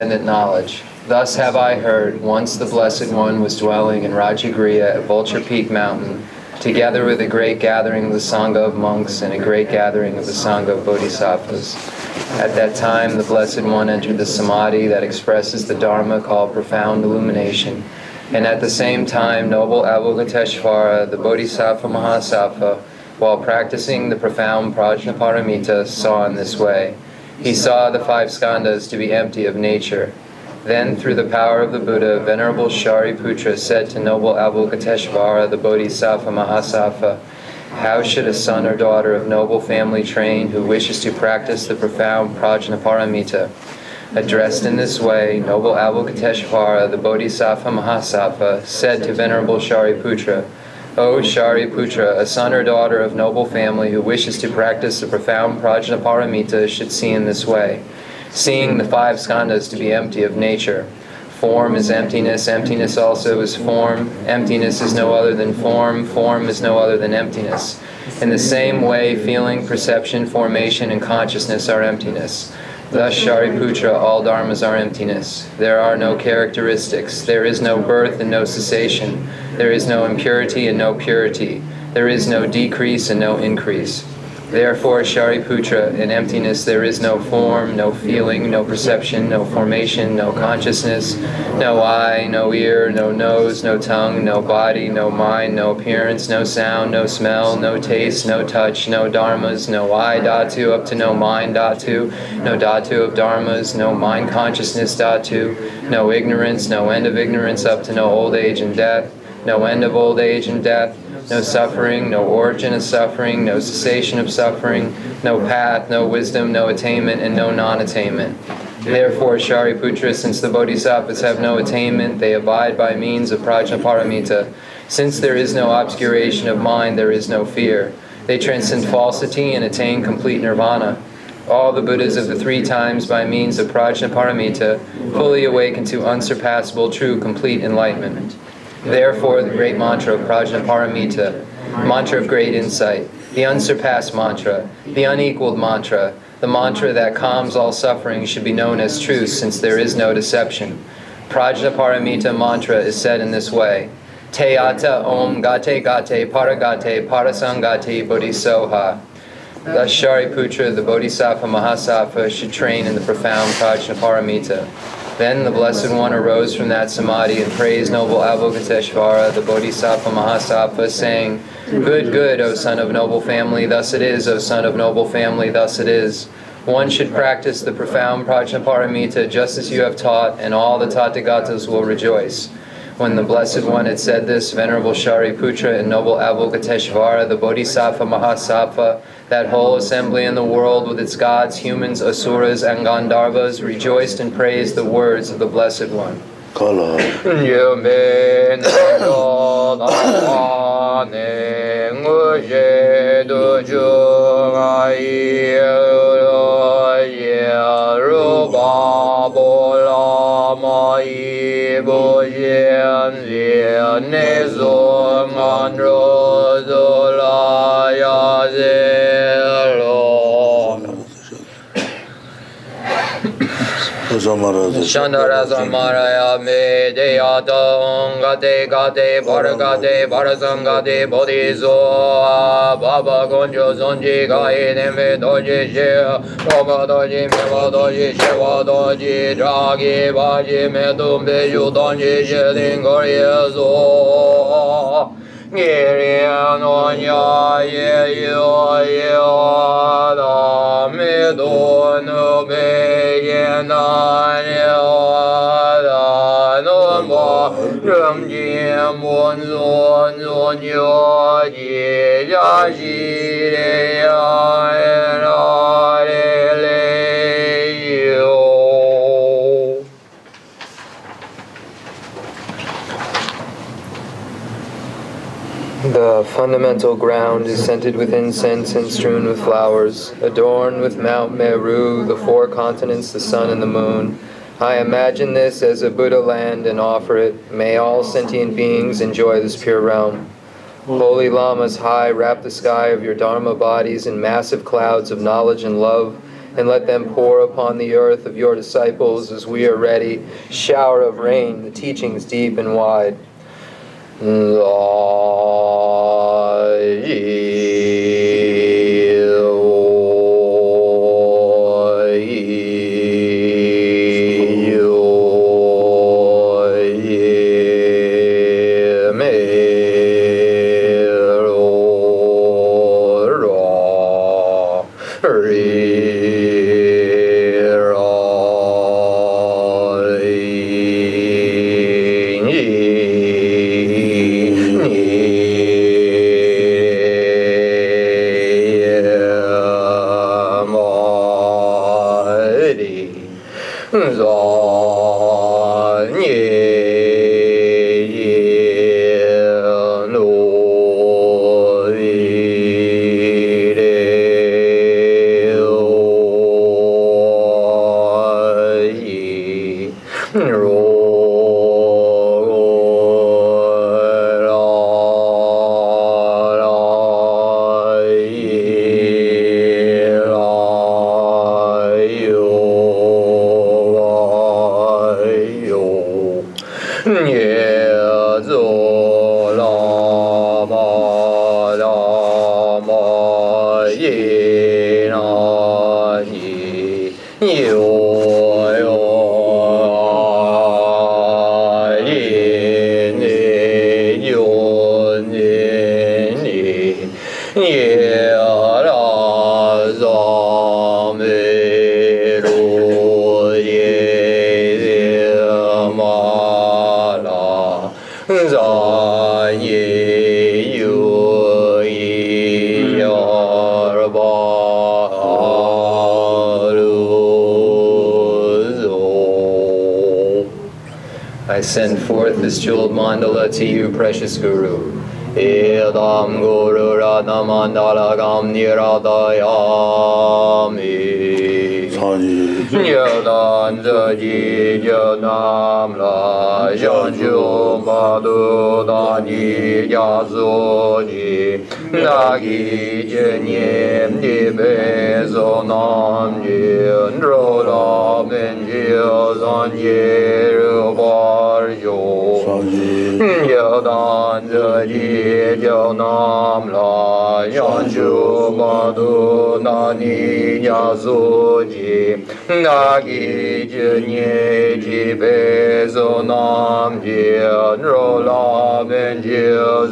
independent knowledge. Thus have I heard, once the Blessed One was dwelling in Rajagriha at Vulture Peak Mountain, together with a great gathering of the Sangha of monks and a great gathering of the Sangha of bodhisattvas. At that time, the Blessed One entered the samadhi that expresses the Dharma called profound illumination. And at the same time, noble Avalokiteshvara, the Bodhisattva Mahasattva, while practicing the profound Prajnaparamita, saw in this way. He saw the five skandhas to be empty of nature. Then, through the power of the Buddha, Venerable Shariputra said to noble Avalokiteshvara, the Bodhisattva Mahasattva, How should a son or daughter of noble family train who wishes to practice the profound Prajnaparamita? Addressed in this way, noble Avalokiteshvara, the Bodhisattva Mahasattva, said to Venerable Shariputra, O Shariputra, a son or daughter of noble family who wishes to practice the profound Prajnaparamita should see in this way. Seeing the five skandhas to be empty of nature. Form is emptiness, emptiness also is form. Emptiness is no other than form, form is no other than emptiness. In the same way, feeling, perception, formation, and consciousness are emptiness. Thus, Shariputra, all dharmas are emptiness. There are no characteristics. There is no birth and no cessation. There is no impurity and no purity. There is no decrease and no increase. Therefore, Shariputra, in emptiness there is no form, no feeling, no perception, no formation, no consciousness, no eye, no ear, no nose, no tongue, no body, no mind, no appearance, no sound, no smell, no taste, no touch, no dharmas, no eye dhatu up to no mind dhatu, no dhatu of dharmas, no mind consciousness dhatu, no ignorance, no end of ignorance up to no old age and death, no end of old age and death, no suffering, no origin of suffering, no cessation of suffering, no path, no wisdom, no attainment, and no non attainment. Therefore, Shariputra, since the bodhisattvas have no attainment, they abide by means of prajnaparamita. Since there is no obscuration of mind, there is no fear. They transcend falsity and attain complete nirvana. All the Buddhas of the three times, by means of prajnaparamita, fully awaken to unsurpassable, true, complete enlightenment. Therefore, the great mantra of Prajnaparamita, mantra of great insight, the unsurpassed mantra, the unequaled mantra, the mantra that calms all suffering should be known as truth since there is no deception. Prajnaparamita mantra is said in this way. Teata om gate gate paragate parasangate bodhisoha. Thus Shariputra, the Bodhisattva Mahasattva, should train in the profound Prajnaparamita. Then the Blessed One arose from that samadhi and praised noble Avalokiteshvara, the Bodhisattva Mahasattva, saying, Good, good, O son of noble family, thus it is, O son of noble family, thus it is. One should practice the profound Prajnaparamita just as you have taught, and all the Tathagatas will rejoice. When the Blessed One had said this, Venerable Shariputra and noble Avalokiteshvara, the Bodhisattva Mahasattva, that whole assembly in the world with its gods, humans, asuras, and Gandharvas rejoiced and praised the words of the Blessed One. Shandara Samaraya Me Deyata Gate Gate Bharakate Bharasam Bodhiso Baba Gonjo Sonji Gai Neme Doji She Roma Doji Meva Doji Shewa Doji Dragi Baji Me Tumbe Yu Donji She Dingori Zo. 你念诺亚耶耶耶达弥多奴贝耶那耶达奴巴仁杰摩诺诺牛耶耶悉利耶拉。Fundamental ground is scented with incense and strewn with flowers, adorned with Mount Meru, the four continents, the sun, and the moon. I imagine this as a Buddha land and offer it. May all sentient beings enjoy this pure realm. Holy Lamas high, wrap the sky of your Dharma bodies in massive clouds of knowledge and love, and let them pour upon the earth of your disciples as we are ready. Shower of rain, the teachings deep and wide. 咦。I send forth this jeweled mandala to you, precious Guru. Edam Guru Radha Mandala Gam Niradayami. Yadan Zaji Janam La Janju Madu Dani nāgī jīnyīm nībē zōnām jīn rō rā mēn jī zān jī rū pār yō yā dān zā jī jā nām lā yān chū mā tu nā nī nyā sū jī nāgī chi nye chi pe so nam chi nro la ben chi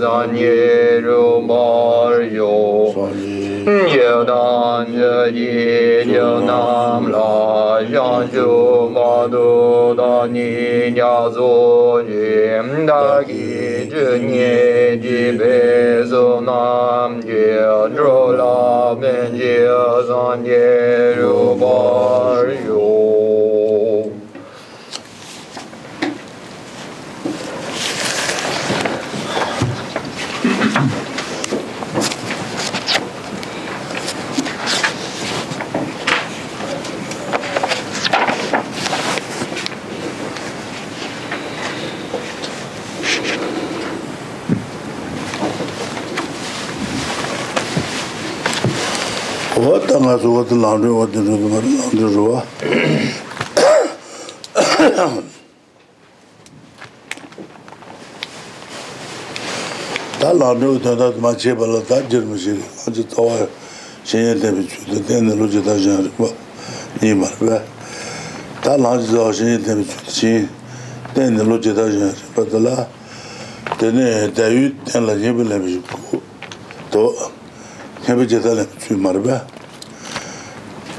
san nye ru mar yo nye dan je ji je nam la yang chu ma du da ni nya zo ji da gi chi nye chi pe so nam chi nro la ben chi san nye ru mar yo nga su wata langdru wata langdru ruwa tā langdru wata tā mā che pala tā jirma shi mā che tawa shenye tepi chu tā tena lu che tā shen rikwa nyi mā rikwa tā langdru tawa shenye tepi chu tā shen tena lu che tā shen rikwa tā la tena tayu tena la nyebe lepi shi ku to nyebe che tā lepi chu mā rikwa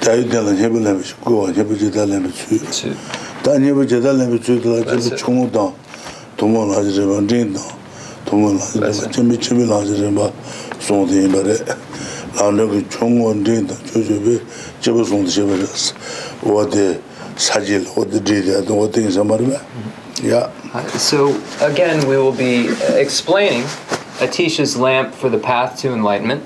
자유 달라 해볼 해볼 싶고 해볼 제달 해볼 수. 단 해볼 제달 해볼 수도 가지고 총도 도모 하지를 만진다. 도모 하지를 재미 재미 하지를 봐. 송대 말에 나는 총원 된다. 저저비 제발 송대 제발. 어디 사질 어디 되야 어디 정말 Yeah. So again we will be explaining Atisha's lamp for the path to enlightenment.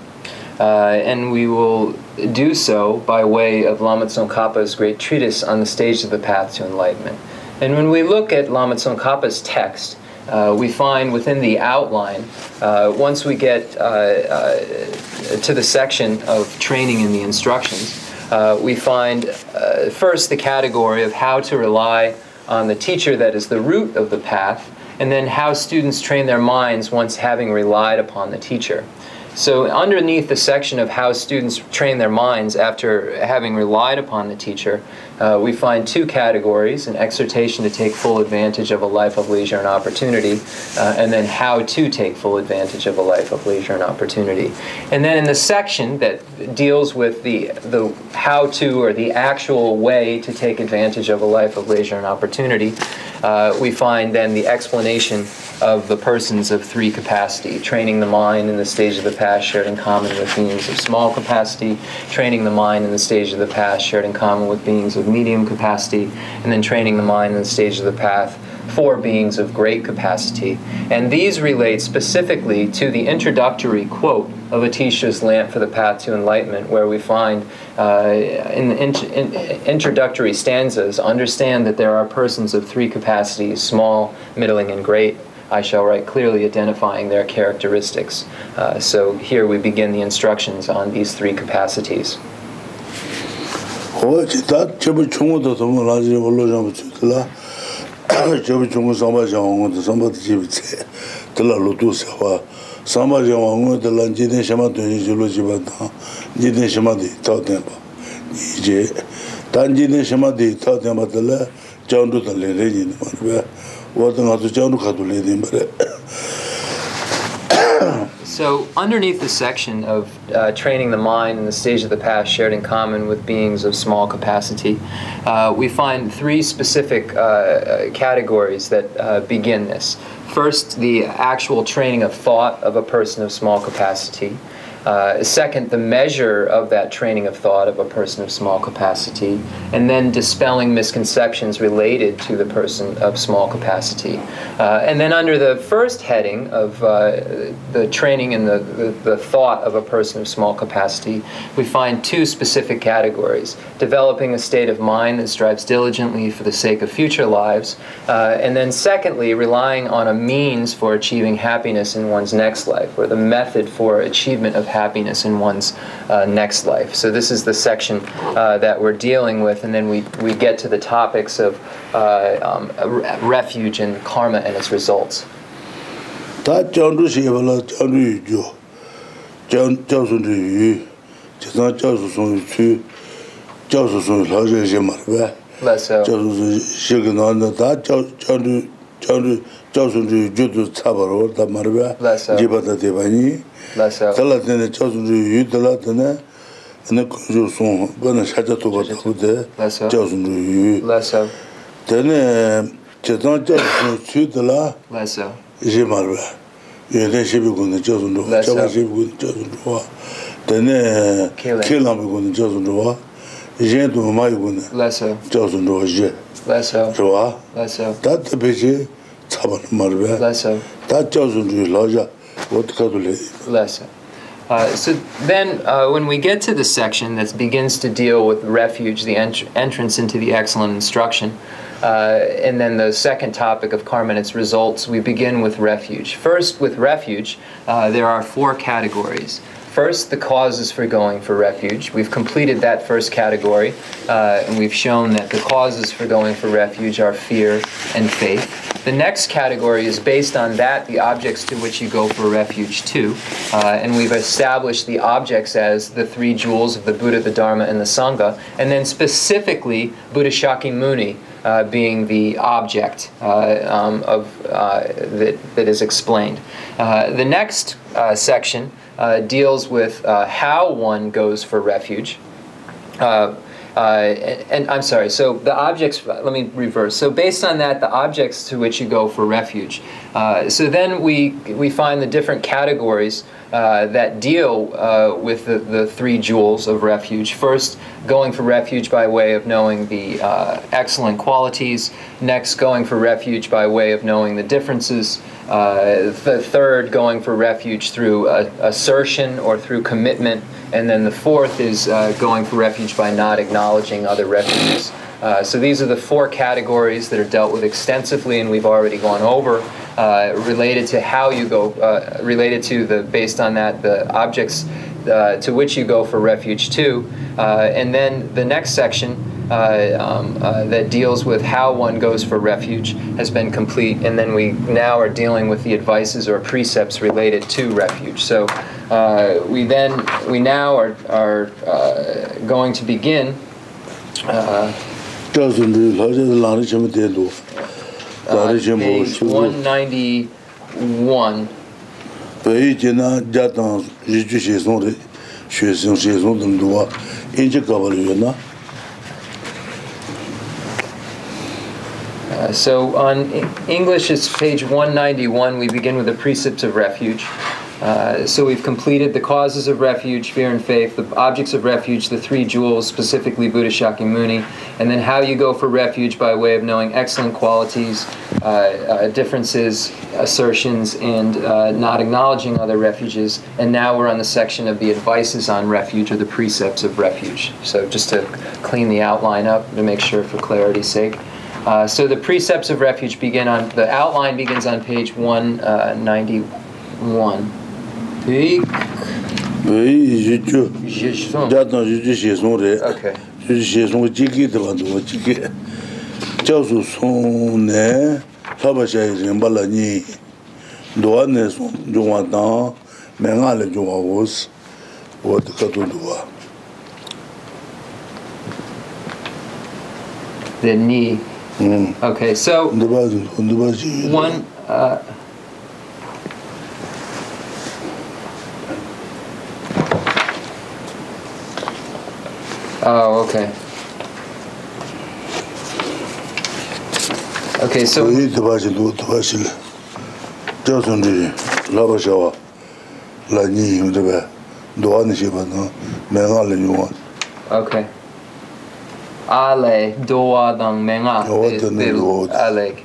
Uh, and we will do so by way of Lama Tsongkhapa's great treatise on the stage of the path to enlightenment. And when we look at Lama Tsongkhapa's text, uh, we find within the outline, uh, once we get uh, uh, to the section of training in the instructions, uh, we find first the category of how to rely on the teacher that is the root of the path, and then how students train their minds once having relied upon the teacher. So, underneath the section of how students train their minds after having relied upon the teacher, uh, we find two categories an exhortation to take full advantage of a life of leisure and opportunity, uh, and then how to take full advantage of a life of leisure and opportunity. And then in the section that deals with the, the how to or the actual way to take advantage of a life of leisure and opportunity, uh, we find then the explanation of the persons of three capacity training the mind in the stage of the past shared in common with beings of small capacity, training the mind in the stage of the past shared in common with beings of medium capacity, and then training the mind in the stage of the path for beings of great capacity. And these relate specifically to the introductory quote of Atisha's Lamp for the Path to Enlightenment, where we find uh, in the in introductory stanzas understand that there are persons of three capacities small, middling, and great. I shall write clearly identifying their characteristics. Uh, so here we begin the instructions on these three capacities. kōwa chī tā chebu chōngu tō sōmu rāji rīpa lō chāmbu chū tila chebu chōngu sāmbā chāngwa ngō tō sāmbā tō chibi tsē tila lō tū sē hua sāmbā chāngwa ngō tila jīdēn shimā tō yī chī lō chī bā tā jīdēn shimā tī tā tēn bā yī chē tā jīdēn shimā tī tā tēn bā tila chāndu tā lē rē jī nī mā rī bā wā tā ngā tō chāndu khā tō lē tēn bā rē So, underneath the section of uh, training the mind in the stage of the past shared in common with beings of small capacity, uh, we find three specific uh, categories that uh, begin this. First, the actual training of thought of a person of small capacity. Uh, second, the measure of that training of thought of a person of small capacity, and then dispelling misconceptions related to the person of small capacity. Uh, and then, under the first heading of uh, the training and the, the, the, thought of a person of small capacity, we find two specific categories developing a state of mind that strives diligently for the sake of future lives, uh, and then, secondly, relying on a means for achieving happiness in one's next life, or the method for achievement of happiness in one's uh, next life. So this is the section uh, that we're dealing with, and then we, we get to the topics of uh, um, refuge and karma and its results. Less so. Less. kala tene chasun ru yu tala tene ane kunjo sung bana shaja toba taku de chasun ru yu tene chetan chasun su tala je marwa yeden shebi kunde chasun ruwa chaba shebi kunde chasun ruwa tene kelami kunde chasun ruwa yen tu mayi kunde chasun ruwa je ruwa tata peche tsaba marwa tata chasun ru yu laja Lesson. Uh, so then, uh, when we get to the section that begins to deal with refuge, the ent- entrance into the excellent instruction, uh, and then the second topic of karma and its results, we begin with refuge. First, with refuge, uh, there are four categories. First, the causes for going for refuge. We've completed that first category, uh, and we've shown that the causes for going for refuge are fear and faith. The next category is based on that, the objects to which you go for refuge to. Uh, and we've established the objects as the three jewels of the Buddha, the Dharma, and the Sangha. And then specifically, Buddha Shakyamuni uh, being the object uh, um, of, uh, that, that is explained. Uh, the next uh, section deals with uh, how one goes for refuge. Uh, uh, and, and, I'm sorry, so the objects, let me reverse. So, based on that, the objects to which you go for refuge. Uh, so, then we, we find the different categories uh, that deal uh, with the, the three jewels of refuge. First, going for refuge by way of knowing the uh, excellent qualities. Next, going for refuge by way of knowing the differences. Uh, the third, going for refuge through assertion or through commitment. And then the fourth is going for refuge by not acknowledging other refuges. Uh, so these are the four categories that are dealt with extensively, and we've already gone over. Uh, related to how you go, uh, related to the based on that the objects uh, to which you go for refuge to. Uh, and then the next section um, that deals with how one goes for refuge has been complete. And then we now are dealing with the advices or precepts related to refuge. So we then, we now are, are going to begin. Uh, page 191 pei jena jatang riju shesong re shesong shesong dumduwa inji kabar yona so on e-, English, it's page 191. We begin with the precepts of refuge. Uh, so we've completed the causes of refuge, fear and faith, the objects of refuge, the three jewels, specifically Buddha Shakyamuni, and then how you go for refuge by way of knowing excellent qualities, uh, uh, differences, assertions, and uh, not acknowledging other refuges. And now we're on the section of the advices on refuge or the precepts of refuge. So just to clean the outline up to make sure for clarity's sake. Uh, so the precepts of refuge begin on the outline begins on page 191. Böik. Böik jücü. Jücü. Jatna jücü şesun re. Okay. Jücü şesun ciki de bandı o ciki. Çavsu son ne? Saba şayi rembala ni. Doğa ne son cuma dan. Menga le cuma oz. O da katı doğa. Then ni. Hmm. Okay, so one uh, Oh, okay. Okay, so you the was do the was just on the lava shower. La ni you the ba. Do an shi ba no. Me ga le yo. Okay. Ale doa dang me ga. Ale.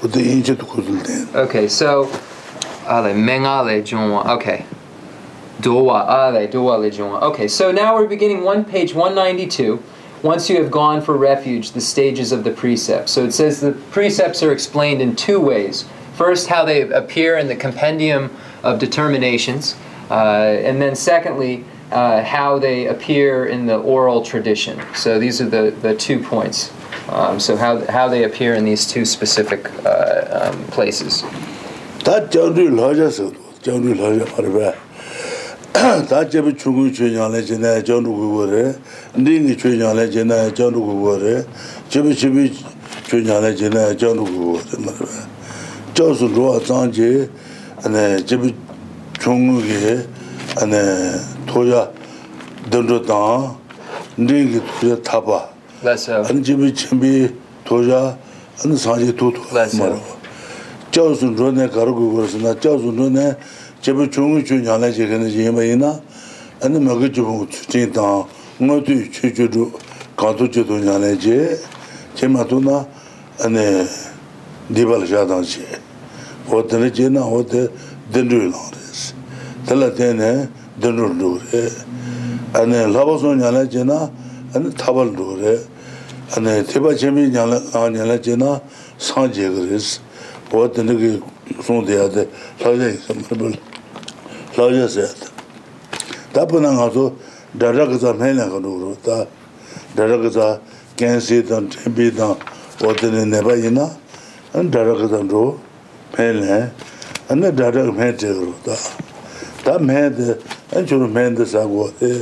But the injit ko Okay, so ale me ga le jo. Okay. Doa ale doa le. Okay, so now we're beginning one page 192. Once you have gone for refuge, the stages of the precepts. So it says the precepts are explained in two ways. First, how they appear in the compendium of determinations, uh, and then secondly, uh, how they appear in the oral tradition. So these are the, the two points. Um, so how, how they appear in these two specific uh, um, places. 다 정리 하자서 정리 하자 말해 다 제비 중국 truyền 량에 전에 정도 그거래 링이 truyền 량에 전에 정도 그거래 제비 제비 truyền 량에 전에 정도 그거래 말해 저수 로아 장제 안에 제비 중국에 안에 도야 던도다 링이 도야 타봐 Less so. 안 제비 쳔비 도야 안 상제 도도 Less so. 말해 저수 전에 가르고 그러스나 저수 전에 제부 중의 중량에 제가는 예매이나 아니 먹을 좀 진짜 뭐도 최초로 가도 저도 냐네제 제마도나 아니 디발 자단지 어떤 제나 어때 든르노레스 달라테네 든르노레 아니 라바소 냐네 제나 아니 타발로레 아니 대바 재미 냐네 냐네 제나 상제 그레스 어떤 그 송대야데 라제 선 lōjē sētā. Tā pū nā ngā sō dārā kāsā mē nā kā rū rū, tā dārā kāsā kēnsī tāng, tēmbī tāng, wā tēne nē pā yī na, ān dārā kāsā rū, mē nē, ān nā dārā kā mē tē kā rū, tā. Tā mē tē, ān chū rū mē tē sā guā tē,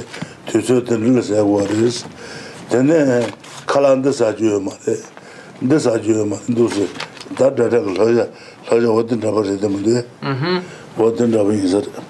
tū sō tē nī rā sā guā rī sī, tēne kālān tē sā chū yō mā tē, tē sā chū yō mā, ndū sī, tā dārā kā lōjā, lōjā wā tē nā pā rī tē mā tē, wā tē nā pā yī sā rī.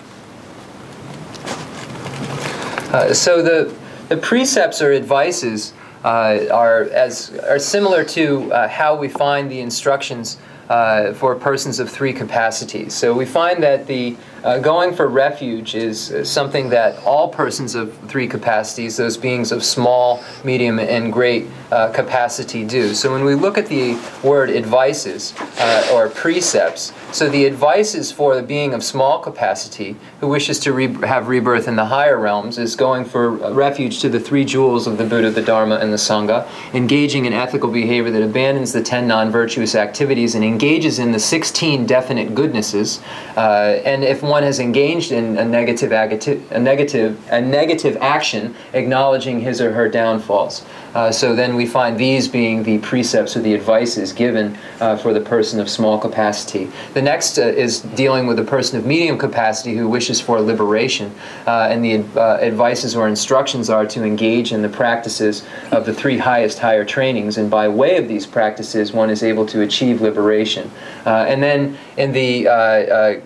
Uh, so the, the precepts or advices uh, are as are similar to uh, how we find the instructions uh, for persons of three capacities. So we find that the uh, going for refuge is uh, something that all persons of three capacities, those beings of small, medium, and great uh, capacity, do. So when we look at the word advices uh, or precepts, so the advices for the being of small capacity who wishes to re- have rebirth in the higher realms is going for refuge to the three jewels of the Buddha, the Dharma, and the Sangha, engaging in ethical behavior that abandons the ten non virtuous activities and engages in the 16 definite goodnesses, uh, and if one has engaged in a negative, a negative, a negative action, acknowledging his or her downfalls. Uh, so then we find these being the precepts or the advices given uh, for the person of small capacity. The next uh, is dealing with the person of medium capacity who wishes for liberation, uh, and the uh, advices or instructions are to engage in the practices of the three highest higher trainings, and by way of these practices, one is able to achieve liberation. And then in the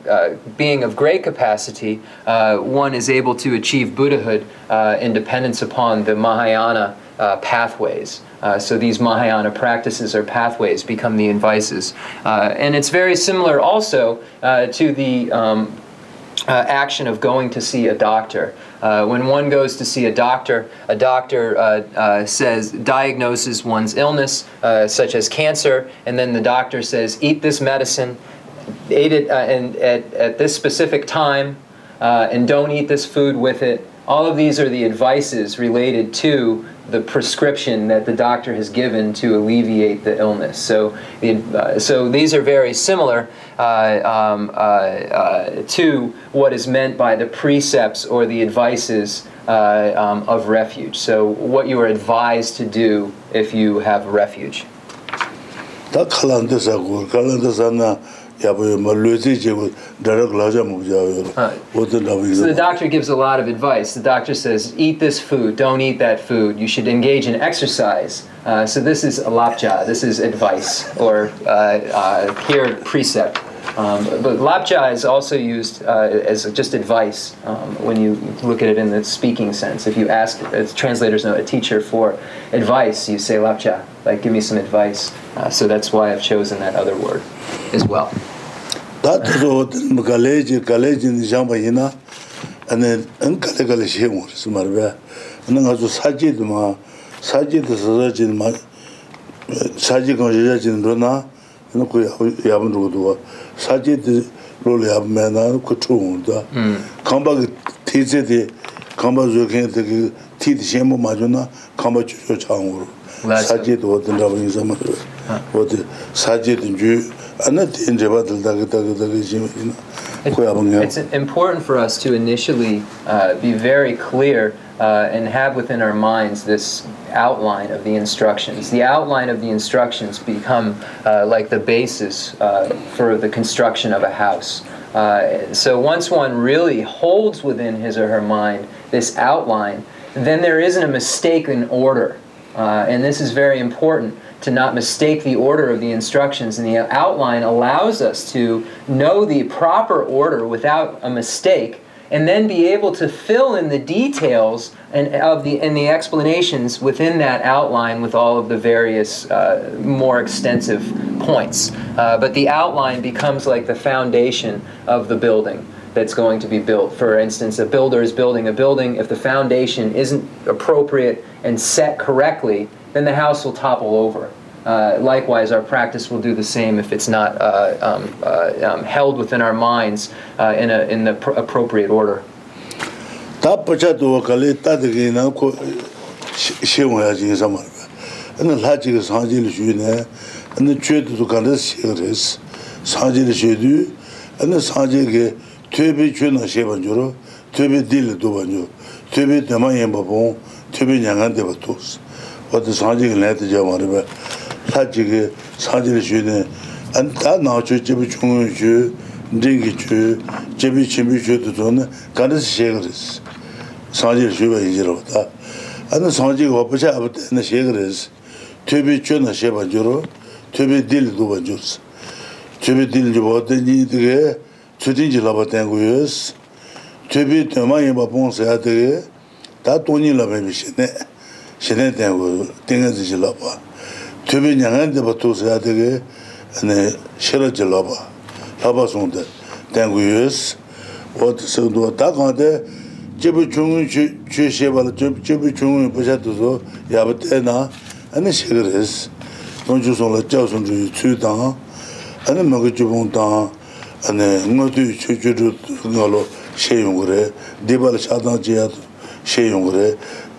being of great capacity, one is able to achieve Buddhahood in dependence upon the Mahayana uh, pathways. Uh, so these Mahayana practices or pathways become the advices. Uh, and it's very similar also uh, to the um, uh, action of going to see a doctor. Uh, when one goes to see a doctor, a doctor says, diagnoses one's illness, such as cancer, and then the doctor says, eat this medicine, eat it and at, at this specific time, and don't eat this food with it. All of these are the advices related to the prescription that the doctor has given to alleviate the illness. So, uh, so these are very similar uh, um, uh, uh to what is meant by the precepts or the advices uh, um, of refuge. So, what you are advised to do if you have refuge. So the doctor gives a lot of advice. The doctor says, eat this food, don't eat that food. You should engage in exercise. Uh, so this is alapja, this is advice, or uh, uh, here precept. Um, but lapcha is also used uh, as just advice um, when you look at it in the speaking sense. If you ask, as translators know, a teacher for advice, you say lapcha, like give me some advice. Uh, so that's why I've chosen that other word as well. That college, college in Jambayina, and then Uncle Shimur, Sumarbe, and then also Sajid, Sajid, Sajid, Sajid, Sajid, Sajid, Sajid, Sajid, Sajid, Sajid, ina ku yaban rukudwa, saji di lolo yaban mayana ku chukungda, kamba ki tize di, kamba zuyakanya di ti di shenpo majo na kamba chucho changuru, saji di wadi raba yin sama rwa, wadi saji di ju, ana di njeba dil dagi dagi dagi jima ina ku yaban It's important for us to initially uh, be very clear uh, and have within our minds this outline of the instructions. The outline of the instructions become uh, like the basis uh, for the construction of a house. Uh, so once one really holds within his or her mind this outline, then there isn't a mistake in order. Uh, and this is very important to not mistake the order of the instructions. And the outline allows us to know the proper order without a mistake and then be able to fill in the details and of the and the explanations within that outline with all of the various uh, more extensive points. Uh, but the outline becomes like the foundation of the building that's going to be built. For instance, a builder is building a building. If the foundation isn't appropriate and set correctly, then the house will topple over. Uh, likewise, our practice will do the same if it's not uh, um, uh, um, held within our minds uh, in, a, in the pr- appropriate order. tā pachā tuwa kāli tā tīki nā kō xie wā yā jīngi sā mā rība anā lā jīga sāngjī lī shū nā anā chū tu tu kāli xie kā rīs sāngjī lī shū tu anā sāngjī kī tūbi chū nā xie bā njū rō tūbi dī lī tu bā njū tūbi dāmā yēn bā pōng tūbi nyāngā dī bā tūs wā tā sāngjī kī nā tā jā mā rība tā chīgī sāngchīla shū nē, ān tā nā chū chibī chūngu shū, ndīngi chū, chibī chibī shū tu tu nē, kāni sī shēgā rīs, sāngchīla shū bā yīchī rō tā. Ān sāngchīgī wāpa chā abā tēnā shēgā rīs, tūbī chū na shē bā jū rō, tūbī dīli dū bā jū rīs. Tūbī dīli jū bā tēnī tīgī, tsūtīn jī lā bā tēngu yōs, tūbī tūmā yī bā pōng sā yā tīgī, tā tōnyī lā bā yī shēnē, shēnē tēngu, tēngā zī jī lā bā. tubi nyangan diba tusi yadigi shira ji laba, laba songde, tengu yus, wadi sengduwa, da kante jibi chungun chu shibala, jibi chungun pasha tuzo yabi tena, ane shigiris, nonchu songla jiao songchu yu tsuyu tanga, ane maga jibung tanga, ane nga tuyu chu chu chu nga lo she yungre, diba la shadang jiya she yungre,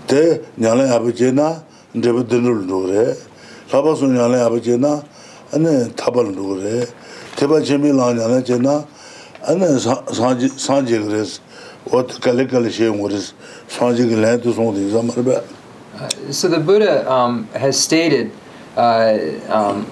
te nyangan yabi jena, ndiba dinul nukre, laba sun nyala yaba che na ane tabal ndu re. Teba chemi la nyala che na ane sanje kare ot kale kale she ngu re. Sanje ki len tu song di zamar ba. So the Buddha um, has stated, uh, um,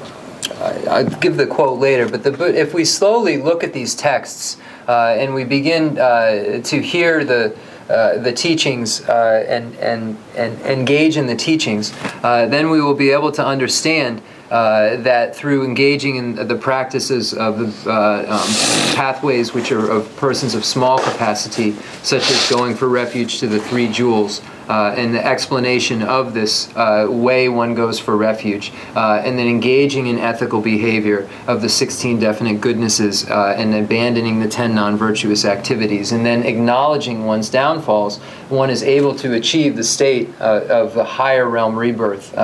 I'll give the quote later, but the, if we slowly look at these texts uh, and we begin uh, to hear the, uh, the teachings uh, and, and, and engage in the teachings, uh, then we will be able to understand uh, that through engaging in the practices of the uh, um, pathways which are of persons of small capacity, such as going for refuge to the three jewels, uh, and the explanation of this uh, way one goes for refuge, uh, and then engaging in ethical behavior of the 16 definite goodnesses uh, and abandoning the 10 non virtuous activities, and then acknowledging one's downfalls, one is able to achieve the state uh, of the higher realm rebirth.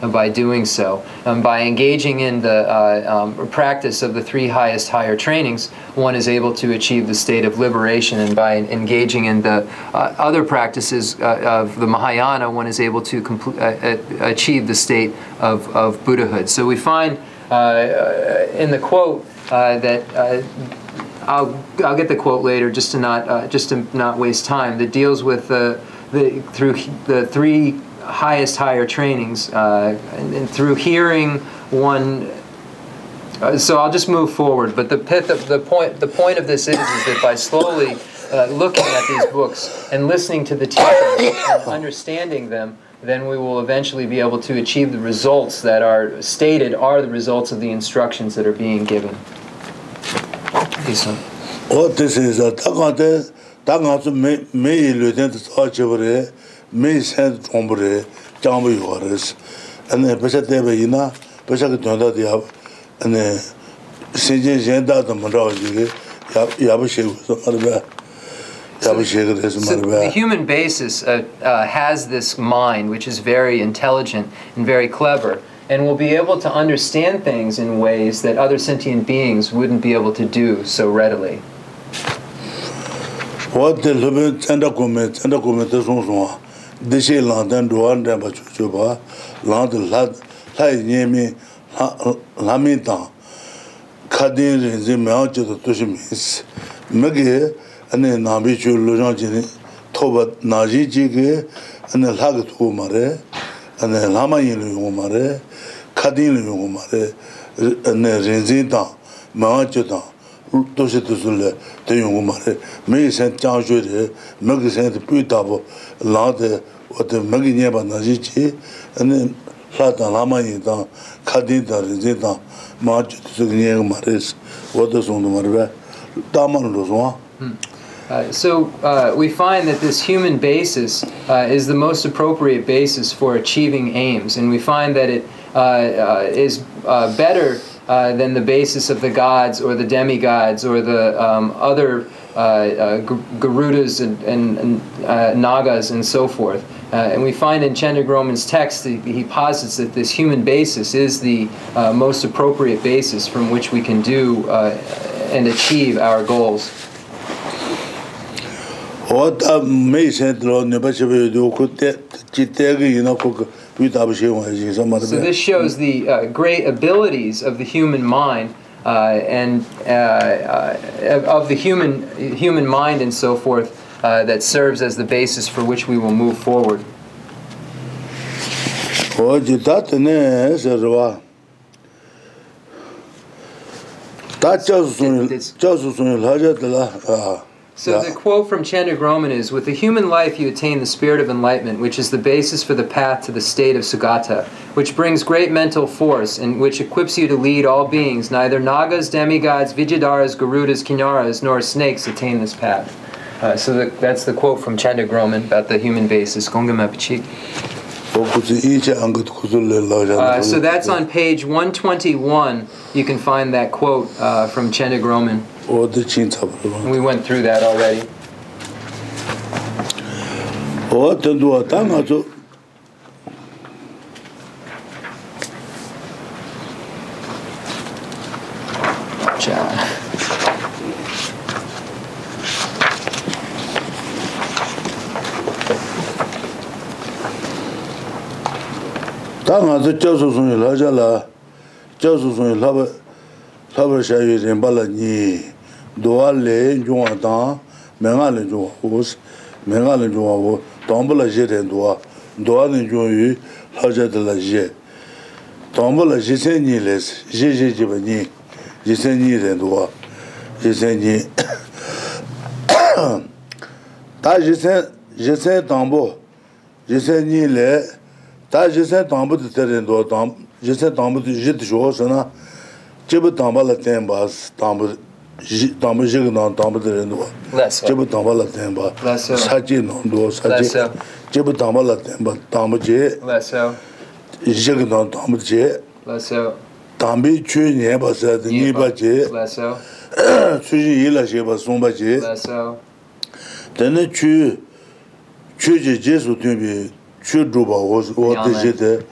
By doing so. Um, by engaging in the uh, um, practice of the three highest higher trainings, one is able to achieve the state of liberation. And by engaging in the uh, other practices uh, of the Mahayana, one is able to uh, uh, achieve the state of, of Buddhahood. So we find uh, in the quote that. I'll, I'll get the quote later just to not just to not waste time that deals with the through the three highest higher trainings uh, and, and through hearing one uh, so I'll just move forward but the pith of the point the point of this is, is that by slowly uh, looking at these books and listening to the teachings and understanding them then we will eventually be able to achieve the results that are stated are the results of the instructions that are being given. Isa. O tesi isa, mei sen chombore jambu yuwa res ane pesha tebe ina pesha ki tuanda di yab ane sinjin zhenda da mandrawa jiri yabu shegu so marba yabu shegu res marba the human basis uh, uh, has this mind which is very intelligent and very clever and will be able to understand things in ways that other sentient beings wouldn't be able to do so readily. What the lubin tanda kume tanda kume tesung sunga dēshē lāngdān rōwān rāmbā chū chū bā, lāngdā lāi nyēmī lāmī tāng, kādēn rīnzī mēyā chū tā tūshī mīs. Mē kē, anē nāmbī chū lōchāng chī nī, tōba nājī chī kē, anē lā kā tū mā rē, anē lāma yī lū yō mā rē, kādēn lū yō mā rē, anē rīnzī tāng, mēyā chū tāng, yin lu yung ma re, ka din lu yung ma re, ane rin zi tang, me ang chu tang, 도시 도술래 대용고 말해 매생 장주를 먹이생 뿌다고 라데 어때 먹이 녀바 나지지 아니 사다 라마니다 카딘다 이제다 마주 그냥 말해서 어디 정도 말해 다만으로 좋아 Uh, so uh, we find that this human basis uh, is the most appropriate basis for achieving aims, and we find that it uh, uh, is uh, better uh, than the basis of the gods or the demigods or the um, other uh, uh, Garudas and, and, and uh, Nagas and so forth. And we find in Chandragomin's text, he, he posits that this human basis is the most appropriate basis from which we can do and achieve our goals. oda mei shen tilo nipa sheba yodo ku te chi tega yina ku pui tabu she yunga shi sa mara So this shows the uh, great abilities of the human mind uh, and uh, uh of the human human mind and so forth uh, that serves as the basis for which we will move forward. O jita tene se rwa ta chasu suni, chasu suni laja tila So the quote from Chandragomin is With the human life, you attain the spirit of enlightenment, which is the basis for the path to the state of Sugata, which brings great mental force and which equips you to lead all beings. Neither Nagas, demigods, Vidyadharas, Garudas, Kinnaras, nor snakes attain this path. Uh, so the, that's the quote from Chandragomin about the human basis, Uh, so that's on page 121. You can find that quote uh, from Chandragomin. oda chin tsabarwa. We went through that already. Owa tenduwa ta nga tsu tā ngā tsu chā su suni lā chā lā chā su suni lā bā sabar shayi rinpa la nyi, duwa le yunga tang, menga le yunga us, menga le yunga u, tangpa la je rin duwa, duwa le yunga yu, haja de la je. Tangpa la je sen nyi les, je je je ba nyi, je sen nyi rin duwa, je sen nyi. Ta je sen, je sen tangpo, je sen nyi le, ta je sen tangpo de te rin duwa, je sen tangpo de je de shuwa sana, chebu tamba la ten bas tamba tamba jig na tamba de ren do chebu tamba la ten ba sa ji no do sa ji chebu tamba la ten ba tamba je jig na tamba je tambi chu nye ba sa de ni ba. je chu ji yi la je ba song ba je tene chu chu je je su tu bi chu du ba wo wo de. Je de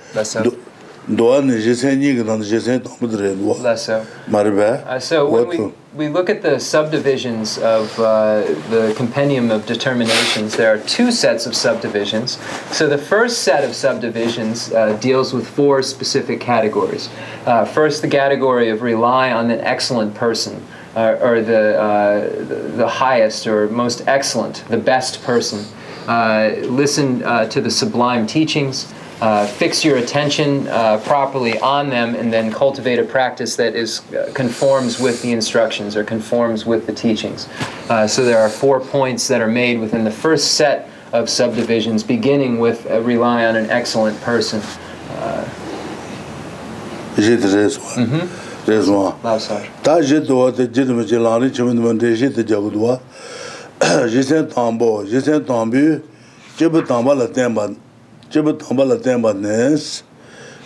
Lesso. nduwa ne je sen niga nang je sen tangpa tere nduwa Lesso. mariba Uh, so when we, we look at the subdivisions of uh, the compendium of determinations, there are two sets of subdivisions. So the first set of subdivisions uh, deals with four specific categories. Uh, first, the category of rely on an excellent person. Uh, or the, uh, the the highest or most excellent, the best person. Uh, listen uh, to the sublime teachings, uh, fix your attention uh, properly on them, and then cultivate a practice that is uh, conforms with the instructions or conforms with the teachings. Uh, so there are four points that are made within the first set of subdivisions, beginning with uh, rely on an excellent person. je de rezwa rezwa Lausar. tā yé tuwa tā jit ma jī lāni chī mīndi ma dē shī jagu tuwa yé tāmbō, yé sēn tāmbī jī bī tāmbā la tēmbā chibu tangpa la tenpa nes,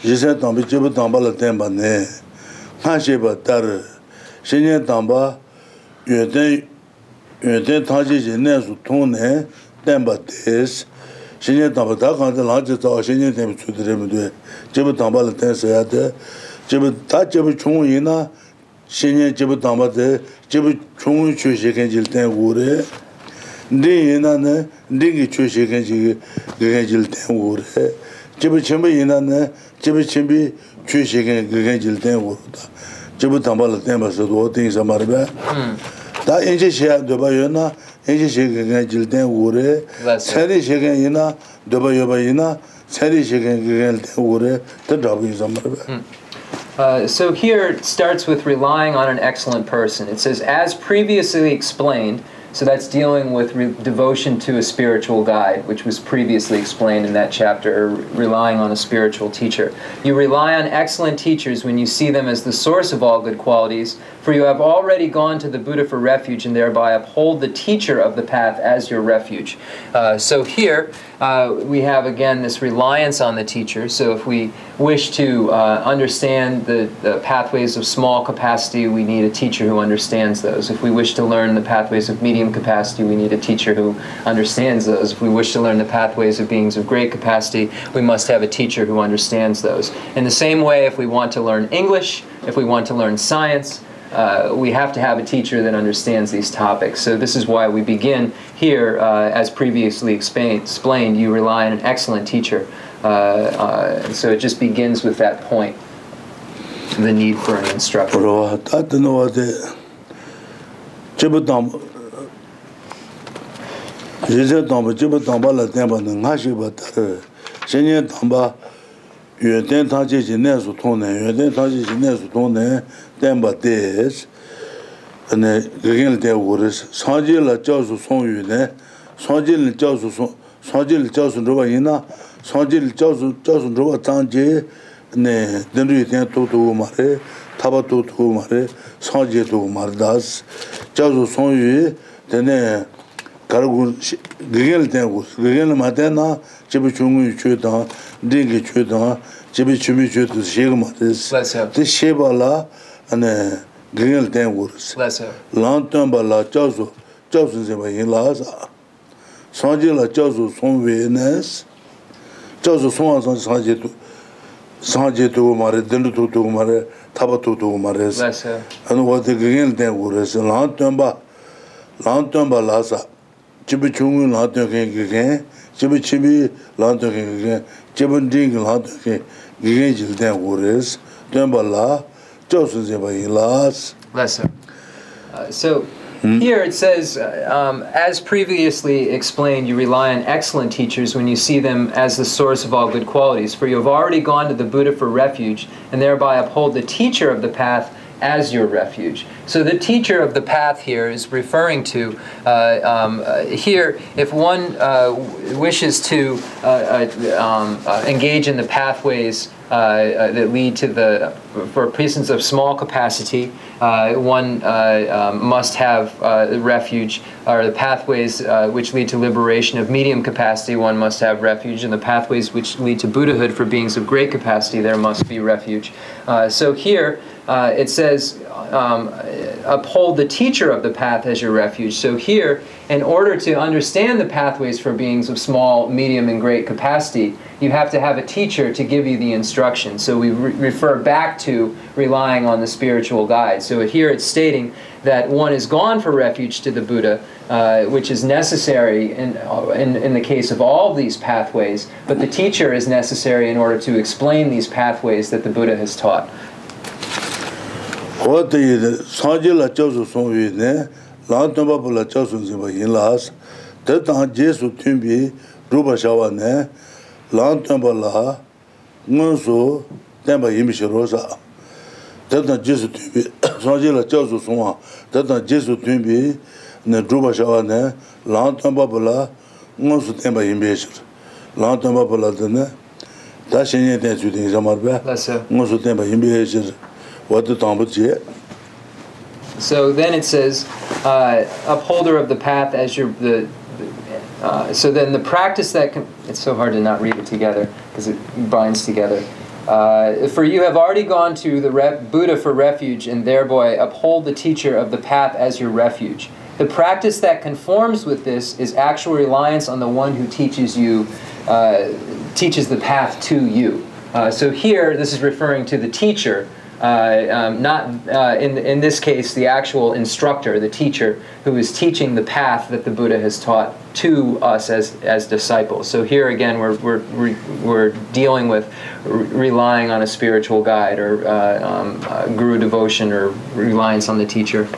yisen tangpi chibu tangpa la tenpa ne, nga sheba tar, shenyen tangpa yuten, yuten tangshi je nesu tong ne, tenpa tes, shenyen tangpa ta kante langche tsawa shenyen tenpi tsudire mudwe, chibu tangpa la ten saya te, chibu ta chibu chung yi na, shenyen chibu tangpa te, chibu chung chu sheken jil ten gu re, dē yīnā nē, dē kī chū shēkēn chī gāgān jīl tēng wū rē, jibī chīmbī yīnā nē, jibī chīmbī chū shēkēn gāgān jīl tēng wū rē tā, jibī tāmbā lā tēng bā sā tō, tēng sā mā rē bē, tā yīnchī shēyā dōbā yō na, yīnchī shēkēn gāgān jīl tēng wū rē, sērī shēkēn yīnā, dōbā yō bā yīnā, sērī shēkēn gāgān tēng wū rē, tā dābī sā mā rē bē. Uh, so here it starts with relying on an excellent person. It says, as previously explained, so that's dealing with re- devotion to a spiritual guide, which was previously explained in that chapter, or relying on a spiritual teacher. You rely on excellent teachers when you see them as the source of all good qualities, for you have already gone to the Buddha for refuge and thereby uphold the teacher of the path as your refuge. Uh, so here uh, we have again this reliance on the teacher. So if we wish to uh, understand the, the pathways of small capacity, we need a teacher who understands those. If we wish to learn the pathways of medium capacity, we need a teacher who understands those. If we wish to learn the pathways of beings of great capacity, we must have a teacher who understands those. In the same way, if we want to learn English, if we want to learn science, uh, we have to have a teacher that understands these topics. So this is why we begin here, uh, as previously explained, you rely on an excellent teacher. Uh, uh so it just begins with that point, the need for an instructor. Rizhe tangpa, jipa tangpa la tenpa na nga shikpa tari, shenye tangpa yue ten tangche chi ne su tong ne, yue ten tangche chi ne su tong ne, tenpa tes, gagen ten uris, sanje la chasu song yu ne, sanje la chasu song, sanje la chasu nruwa ina, sanje la chasu, chasu nruwa tangje, denru yu ten tuk tuku ma re, taba tuk tuku ma re, sanje tuku ma re das, chasu song yu, tene, karagun, gagen ten uris, gagen la ma ten na, chibi chungu yu chu tang, dingi chu tang, chibi chumi chu tu shega ma tes, te sheba la, ane gengel ten gurus. Lan tenpa la chasu, chasu zeba yin la sa. Sanje la chasu son we nes, chasu son an sanje sanje tu, sanje tu gu mare, dendu tu tu gu mare, taba tu tu gu mare sa. Ane wate gengel ten gurus, lan tenpa, lan tenpa la sa. Chibi chungu lan tenken gegen, chibi chibi lan tenken gegen, chibi ndingi lan tenken gegen jil ten gurus, tenpa la, chao sun zin ba yin las Less so. Uh, so here it says, uh, um, as previously explained, you rely on excellent teachers when you see them as the source of all good qualities. For you have already gone to the Buddha for refuge, and thereby uphold the teacher of the path as your refuge. So the teacher of the path here is referring to uh, um, uh, here. If one uh, wishes to uh, uh, um, engage in the pathways that lead to the for persons of small capacity, uh, one uh, um, must have uh, refuge, or the pathways uh, which lead to liberation of medium capacity, one must have refuge, and the pathways which lead to Buddhahood for beings of great capacity, there must be refuge. Uh, so here uh, it says, um, uphold the teacher of the path as your refuge. So here, in order to understand the pathways for beings of small, medium, and great capacity, you have to have a teacher to give you the instruction. So we re- refer back to relying on the spiritual guide. So here it's stating that one is gone for refuge to the Buddha, uh, which is necessary in, in, in the case of all these pathways, but the teacher is necessary in order to explain these pathways that the Buddha has taught. lāṅ tāmbā lā ngā sō tāmbā yīmī shī rōsā tātā jēsū tūmbī, sāngcī lā chā sū sōngā tātā jēsū tūmbī nē drūpa shāwā nē lāṅ tāmbā pā lā ngā sū tāmbā yīmī shī rā lāṅ tāmbā pā lā tā nē tā shēnyē tēn sū tēng sāmā rā ngā sū tāmbā yīmī shī rā wā tā tāmbā chē So then it says, uh, upholder of the path as your, the, Uh, so then the practice that can, it's so hard to not read it together because it binds together. Uh, for you have already gone to the Buddha for refuge, and thereby uphold the teacher of the path as your refuge. The practice that conforms with this is actual reliance on the one who teaches you, uh, teaches the path to you. Uh, so here, this is referring to the teacher, uh, um, not uh, in in this case the actual instructor, the teacher who is teaching the path that the Buddha has taught to us as as disciples. So here again, we're we're we're, dealing with re- relying on a spiritual guide or uh, um, guru devotion or reliance on the teacher.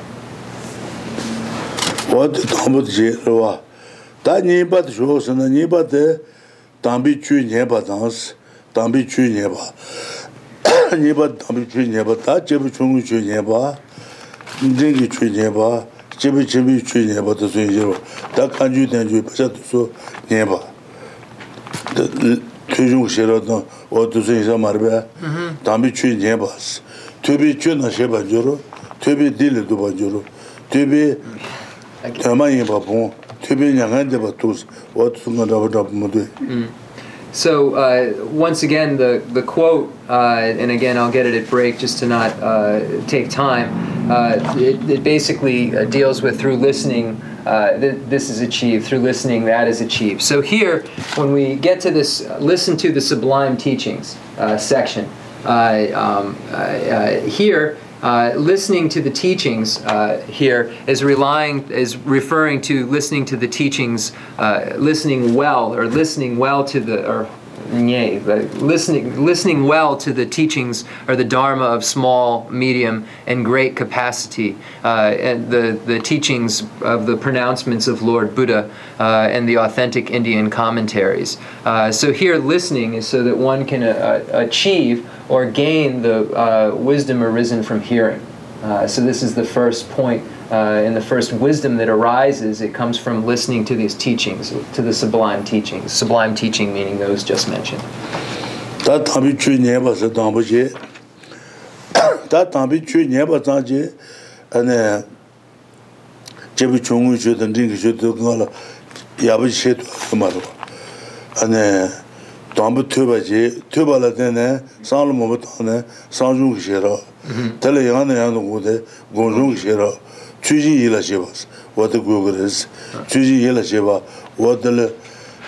tāns nyeba dhambi chu nyeba, ta chebi chungu chu nyeba, dhingi chu nyeba, chebi chebi chu nyeba taso yinjirwa, ta kanju tenju pacha taso nyeba. Tuyung shira tang, o taso yinsa marbe, dhambi chu nyeba, tubi chu na sheba jiro, tubi dili duba jiro, tubi tema yinba pung, tubi nyangan deba tus, o taso nga dhaba dhaba mudwe. So uh, once again, the the quote, uh, and again I'll get it at break just to not uh, take time. Uh, it, it basically uh, deals with through listening. Uh, th- this is achieved through listening. That is achieved. So here, when we get to this, listen to the sublime teachings section. Um, here, uh, listening to the teachings uh, here is relying is referring to listening to the teachings, uh, listening well or listening well to the or nye, listening listening well to the teachings or the dharma of small, medium, and great capacity, uh, and the the teachings of the pronouncements of Lord Buddha uh, and the authentic Indian commentaries. Uh, so here, listening is so that one can uh, achieve or gain the uh, wisdom arisen from hearing. Uh, so this is the first point, uh, and the first wisdom that arises, it comes from listening to these teachings, to the sublime teachings. Sublime teaching meaning those just mentioned. Tā tāmbī chū nyēpa sā tāmbu chē, tā tāmbī chū nyēpa tā chē, anē, chebi chūngu chū tā rīngi chū tā ngā la yabu chē tū kā mā rō. Anē, tāmbī tūba chē, tūba la tēne sāng lō tā nē, sāng chūngu chē rō, tēla yāna nō gu tē gōng chūngu chē rō. Chū jī yī la chē bā sā, wā tā gu gu rē sā, chū jī yī la chē bā, wā tā lā,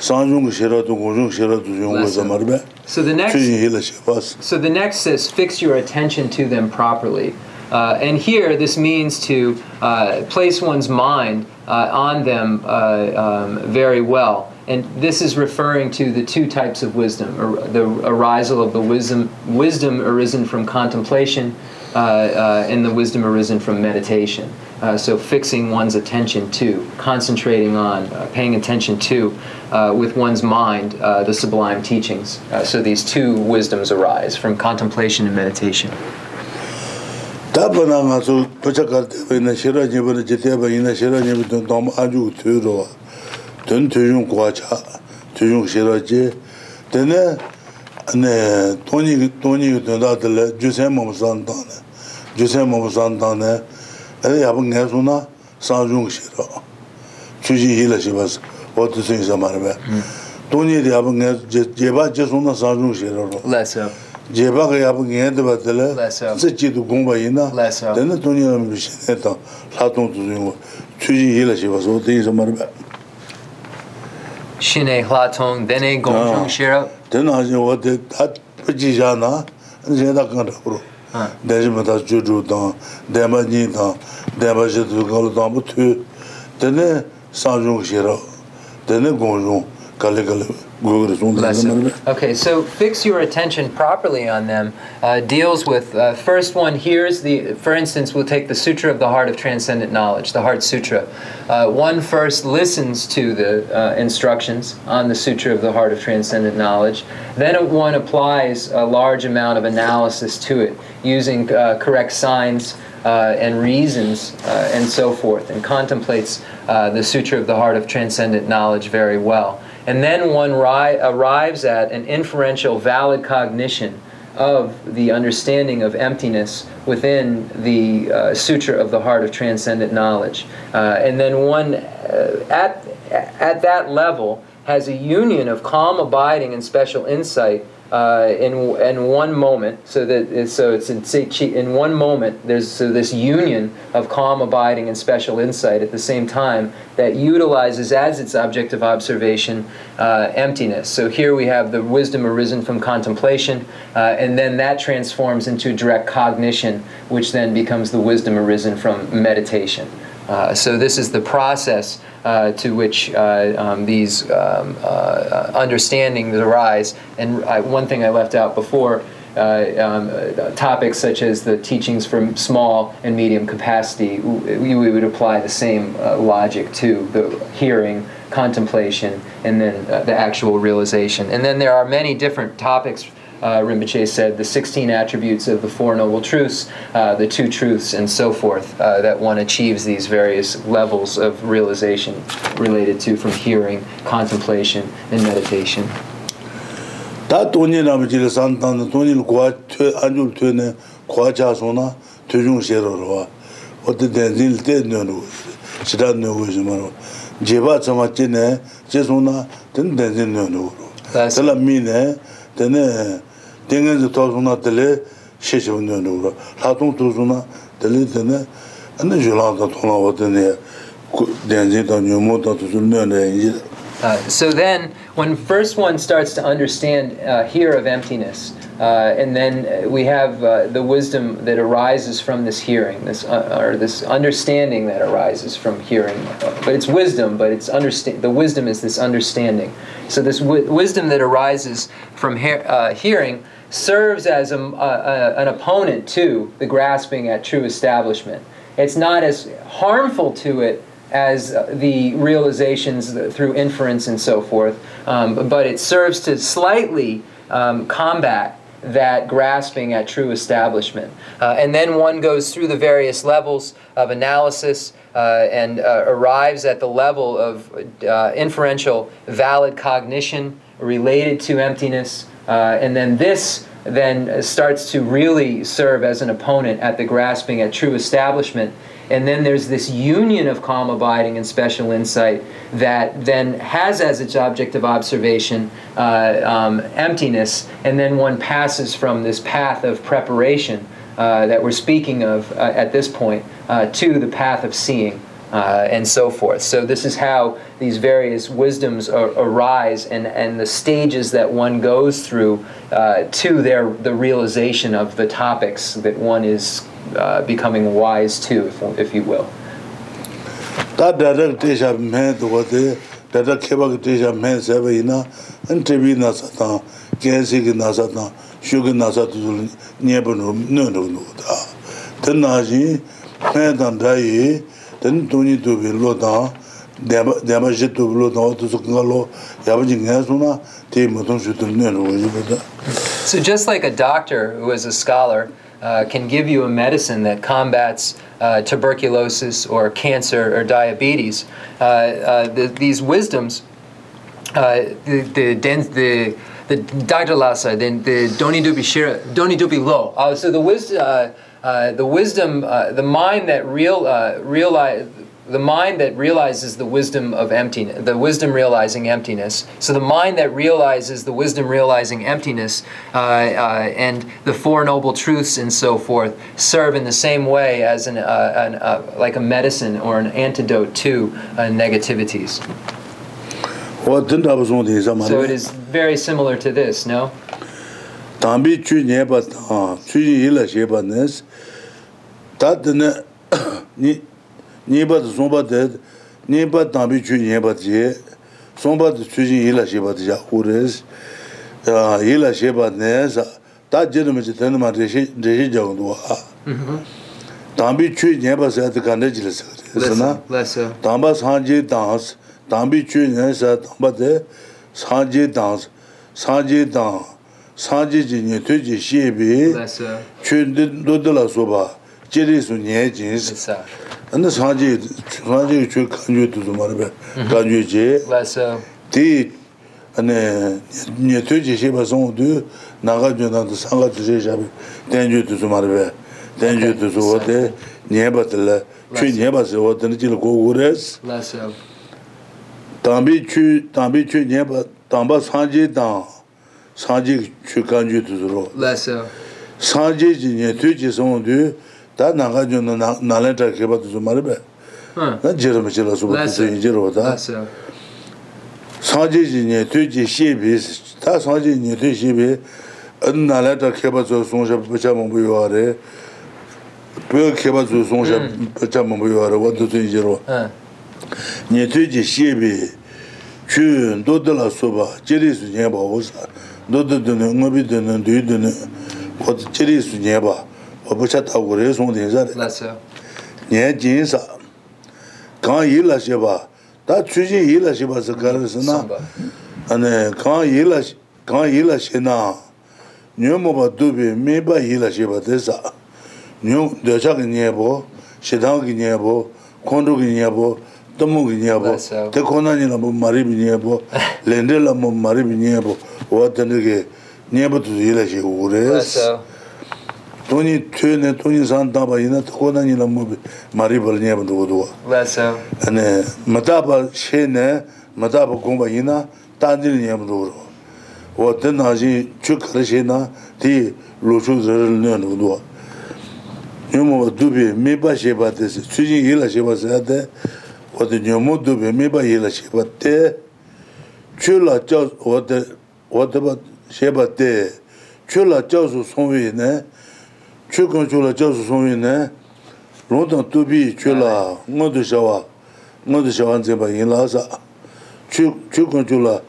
sāng chūngu chē rō, tō gōng chūngu chē rō, tō chūngu sā mā rō bā. So the next. Chū jī yī la chē bā sā. So the next says, fix your attention to them properly. Uh, and here, this means to uh, place one's mind uh, on them uh, um, very well. And this is referring to the two types of wisdom, or the arisal of the wisdom, wisdom arisen from contemplation, uh, uh, in the wisdom arisen from meditation. Uh, so fixing one's attention to, concentrating on, uh, paying attention to, uh, with one's mind, uh, the sublime teachings. Uh, so these two wisdoms arise from contemplation and meditation. dāpa ngā sō pacha kārtē na shirā nyeba na jitē bā yinā shirā nyeba tōn tōma āñchū kū tuyō rōwa tōn tuyōng kuwa chā tuyōng shirā jē tēne tōni tōni kū tuyō dā tēlē jūsē mōma sāntā nē jūsē mōma sāntā nē ane yabu ngay su na san yung shi ra chuji hi la shi ba o tu sing sa ma ra ba tuni di yabu ngay jeba je su na san yung shi ra ro. Jeba ka yabu ngay di ba tila tsa chi tu gong ba yi na. Tena tuni ram bi shi ne tang la tong tu yung chuji hi la shi ba o tu sing sa ma ra ba shine hua tong ah. dene gong chung shi ra tena haji o te ta puji ja na ane zhe da kang ra dēzhī mē tā chū chū tāng, dēmbā jī tāng, dēmbā shē tū kālu tāng bū tū, tēne sāng chūng shē rā, tēne gōng chūng, Okay, so fix your attention properly on them uh, deals with uh, first one here's the for instance we'll take the Sutra of the Heart of Transcendent Knowledge, the Heart Sutra. Uh, one first listens to the uh, instructions on the Sutra of the Heart of Transcendent Knowledge, then one applies a large amount of analysis to it using uh, correct signs. Uh, and reasons uh, and so forth, and contemplates uh, the Sutra of the Heart of Transcendent Knowledge very well. And then one ri- arrives at an inferential, valid cognition of the understanding of emptiness within the uh, Sutra of the Heart of Transcendent Knowledge. Uh, and then one, uh, at, at that level, has a union of calm abiding and special insight uh, in in one moment. So that so it's in, in one moment. There's so this union of calm abiding and special insight at the same time that utilizes as its object of observation uh, emptiness. So here we have the wisdom arisen from contemplation, uh, and then that transforms into direct cognition, which then becomes the wisdom arisen from meditation. Uh, so this is the process uh, to which uh, um, these um, uh, understandings arise. And I, one thing I left out before. Uh, um, topics such as the teachings from small and medium capacity, we, we would apply the same logic to the hearing, contemplation, and then the actual realization. And then there are many different topics uh, Rinpoche said, the 16 attributes of the Four Noble Truths, uh, the two truths, and so forth, uh, that one achieves these various levels of realization related to from hearing, contemplation, and meditation. 다 돈이 남지를 산다는 돈이 고아 퇴 안줄 퇴네 고아자소나 퇴중 셰러로 어디 된질 때는 시단 누구지만 제바 참았지네 제소나 된 된진노로 That's- 살람미네 되네 땡에서 도소나 들레 셰쇼노로 라동 도소나 들레 되네 안에 줄라다 돈아 어디네 된진도 녀모도 도소네 이제 Uh, so then, when first one starts to understand uh, here of emptiness, uh, and then uh, we have uh, the wisdom that arises from this hearing, this uh, or this understanding that arises from hearing. But it's wisdom, but it's understand. The wisdom is this understanding. So this wi- wisdom that arises from he- uh, hearing serves as a, a, an opponent to the grasping at true establishment. It's not as harmful to it as the realizations through inference and so forth, um, but it serves to slightly um, combat that grasping at true establishment. Uh, and then one goes through the various levels of analysis uh, and uh, arrives at the level of uh, inferential valid cognition related to emptiness. Uh, and then this then starts to really serve as an opponent at the grasping at true establishment. And then there's this union of calm abiding and special insight that then has as its object of observation uh, um, emptiness, and then one passes from this path of preparation uh, that we're speaking of uh, at this point uh, to the path of seeing. uh, and so forth. So this is how these various wisdoms ar- arise and, and the stages that one goes through uh, to their the realization of the topics that one is uh, becoming wise to, if, if you will. That direct teacher meant what the direct kebab teacher meant seven ina and TV na satan, KSG na satan, sugar na satan, never no no no no. Then I see, meant and lo lo lo, suna, te shu. So just like a doctor who is a scholar, Uh, can give you a medicine that combats uh, tuberculosis or cancer or diabetes. Uh, uh the, these wisdoms, uh, the, the, the, the Dr. Lhasa, the, the Doni Dubi Shira, Doni Dubi Lo. Uh, so the wisdom uh, the wisdom, uh, the mind that real uh, realize. The mind that realizes the wisdom of emptiness, the wisdom realizing emptiness. So the mind that realizes the wisdom realizing emptiness, uh, uh, and the four noble truths and so forth, serve in the same way as an, uh, an uh, like a medicine or an antidote to uh, negativities. wa ten da ba so de sa So it is very similar to this, no? 담비 주녀바 아 주일라 제바네스 다드네 니 니바도 손바데 니바 담비 주녀바지. 손바도 주일라 제바지야 오레스. 야 일라 제바네스 다 제르미지 되는 말 대신 대신 정도 아 담비 주녀바서 간데 질서 그래서나 담바 산지 다스 담비 주녀서 담바데 산지 다스 산지 다스 sāngcī jī nye tū jī shī bī chū dōdō lā sō bā jī rī sū nye jī anā sāngcī sāngcī chū kāñyū tū sō mā rā bē kāñyū jī tī nye tū jī shī bā sō ngū tū nā gā jū nā tū sāngā tū shī shā bē tēn jū tū sō mā rā bē tēn jū tū sō wā tē nye bā tī lā chū nye bā sī wā tē nā jī lā kō gu rē sī tāmbī chū nye bā tāmbā sāngcī tāng sanje chu kanju tu zuro. Lasa. Sanje ji nye tu ji songo du, ta nanga jo na nalen tra keba tu zumari be. Na jira ma jira suba tu zunyi jira wata. Lasa. Sanje ji nye tu ji shebi, ta sanje ji nye tu shebi, an nalen tra keba tu songsha pacha mambu yuwa re, pyo keba tu songsha pacha mambu yuwa re, wata zunyi jira wata. Nye tu ji shebi, chu ndodala suba, jiri su nye ba wosa. dodo dono, ngobi dono, doyo dono, kodo chiri su nye ba, wabucha tabu re song ten sa re. Nye jin sa, kaan yi la she ba, ta chujin yi la she ba sa kar sa na, ane kaan yi la, kaan yi la she na, nyo mo ba dubi, me ba yi la she ba te sa, nyo docha ki nye bo, shedang ki nye bo, kondo ki nye bo, tomo ki nye bo, te kona nye la mo maribi nye bo, lende la mo maribi nye bo, wā tani kē nyēpa tu yīla shē wū rēs tōni tū nē tōni sān tāpa yīna tōko nā yīla mō bē mā rī pala nyēpa tu wā tu wā mā tāpa shē nē mā tāpa kōmba yīna tā nīla nyēpa tu wā wā tēn nā shī chū kāla shē nā tī lō chū rā rā nyēpa tu wā nyōmo wā dūpi mē pā shē pā tē sē tsū jī yīla shē pā sē tē wā tē nyōmo dūpi mē pā yīla shē pā tē chū lā chā wā tē wadaba sheba te chula jausu songwe ne chukun chula jausu songwe ne rongtang tubi chula ngandu shawa ngandu shawa nzeba yinla sa. Chukun chula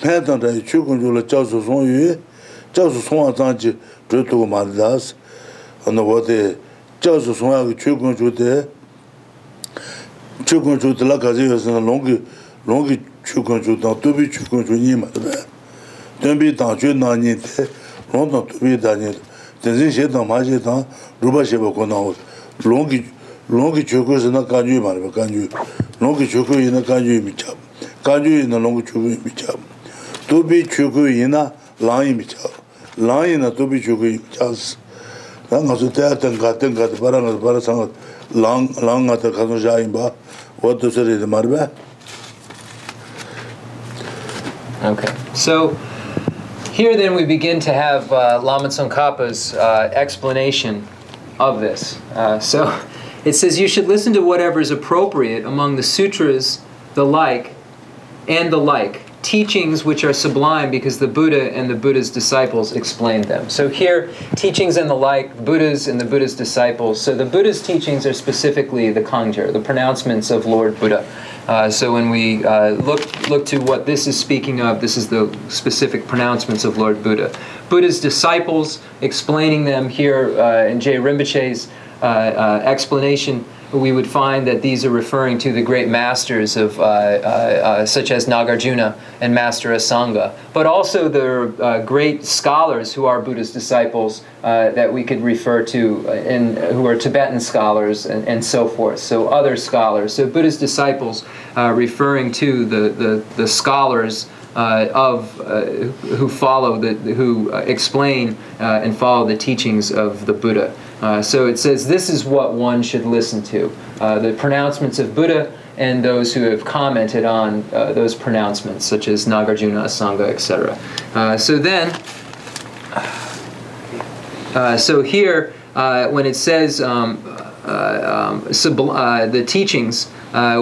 pentang tayi chukun chula jausu songwe jausu songwa zangji dhrutuku maridas ana wade jausu songwa ki chukun chute chukun chute la kazi yosana longi longi chukun chute tubi chukun chute nima tabi tenpi tang chu na nyi te, rong tang tupi da nyi, tenzin she tang ma she tang, rupa sheba ko na os, long ki choku se na kanju ma reba, kanju, long ki choku yi na kanju yi mi chab, kanju yi na long ki choku yi mi chab, tupi choku yi na lang yi mi chab, lang yi na tupi choku yi mi chab si, na nga su taya tenka, tenka, para nga, para sanga, lang, lang nga ta kaso sha yin ba, wadu se re de ma reba. Okay. So, here then we begin to have uh, Lama Tsongkhapa's uh, explanation of this. Uh, so it says you should listen to whatever is appropriate among the sutras, the like, and the like, teachings which are sublime because the Buddha and the Buddha's disciples explained them. So here, teachings and the like, Buddha's and the Buddha's disciples. So the Buddha's teachings are specifically the Kangjur, the pronouncements of Lord Buddha. Uh, so when we uh, look look to what this is speaking of, this is the specific pronouncements of Lord Buddha. Buddha's disciples explaining them here uh, in Je Rinpoche's uh, uh, explanation, we would find that these are referring to the great masters of uh, uh, uh, such as Nagarjuna and Master Asanga, but also the uh, great scholars who are Buddha's disciples uh, that we could refer to, in, who are Tibetan scholars and, and so forth. So other scholars. So Buddha's disciples, referring to the, the, the scholars. Uh, of uh, who follow the who uh, explain and follow the teachings of the Buddha. Uh, so it says this is what one should listen to uh, the pronouncements of Buddha and those who have commented on uh, those pronouncements, such as Nagarjuna, Asanga, etc. Uh, so then, uh, so here, when it says um, um, the teachings,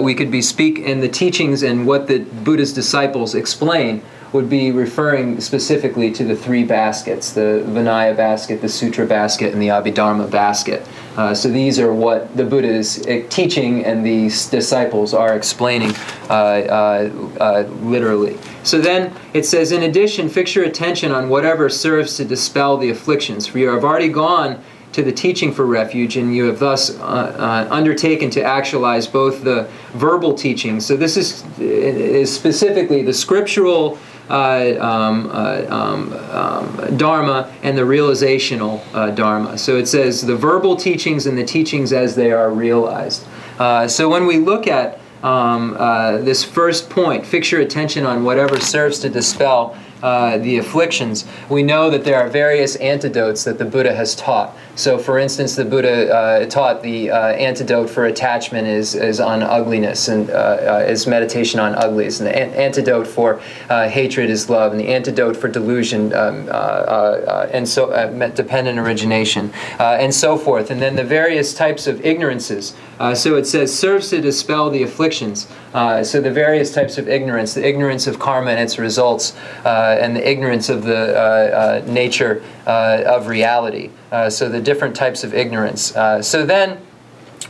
we could be speak in the teachings and what the Buddha's disciples explain would be referring specifically to the three baskets the Vinaya basket, the Sutra basket, and the Abhidharma basket. Uh, so these are what the Buddha is teaching and the disciples are explaining uh, uh, uh, literally. So then it says, in addition, fix your attention on whatever serves to dispel the afflictions, for you have already gone to the teaching for refuge, and you have thus uh, uh, undertaken to actualize both the verbal teachings. So this is, is specifically the scriptural uh, um, uh, um, um, dharma and the realizational uh, dharma. So it says the verbal teachings and the teachings as they are realized. so when we look at um, uh, this first point, fix your attention on whatever serves to dispel uh, the afflictions, we know that there are various antidotes that the Buddha has taught. So, for instance, the Buddha uh, taught the uh, antidote for attachment is, is on ugliness and uh, uh, is meditation on uglies, and the an- antidote for hatred is love, and the antidote for delusion um, and so dependent origination, and so forth. And then the various types of ignorances. so it says serves to dispel the afflictions. so the various types of ignorance, the ignorance of karma and its results and the ignorance of the uh, uh, nature uh, of reality. So the different types of ignorance. so then,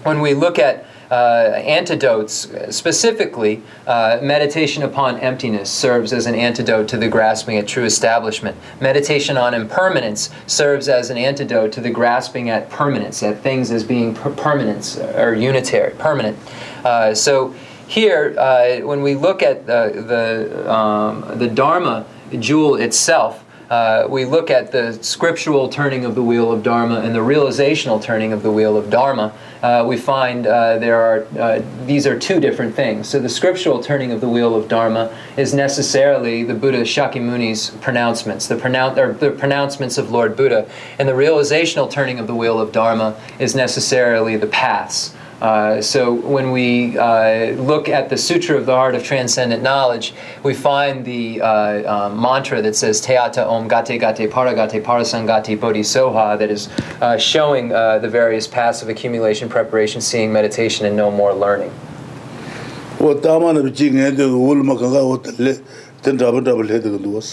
when we look at uh, antidotes, specifically, uh, meditation upon emptiness serves as an antidote to the grasping at true establishment. Meditation on impermanence serves as an antidote to the grasping at permanence, at things as being per- permanence or unitary, permanent. Uh, so here, when we look at the, the, um, the Dharma, jewel itself, uh, we look at the scriptural turning of the wheel of Dharma and the realizational turning of the wheel of Dharma, uh, we find uh, there are uh, these are two different things. So the scriptural turning of the wheel of Dharma is necessarily the Buddha Shakyamuni's pronouncements, the, pronoun- or the pronouncements of Lord Buddha, and the realizational turning of the wheel of Dharma is necessarily the paths. Uh, so when we uh, look at the Sutra of the Heart of Transcendent Knowledge, we find the uh, um, mantra that says Teata Om Gate Gate Paragate Parasamgate Bodhisoha that is uh, showing uh, the various paths of accumulation, preparation, seeing, meditation, and no more learning.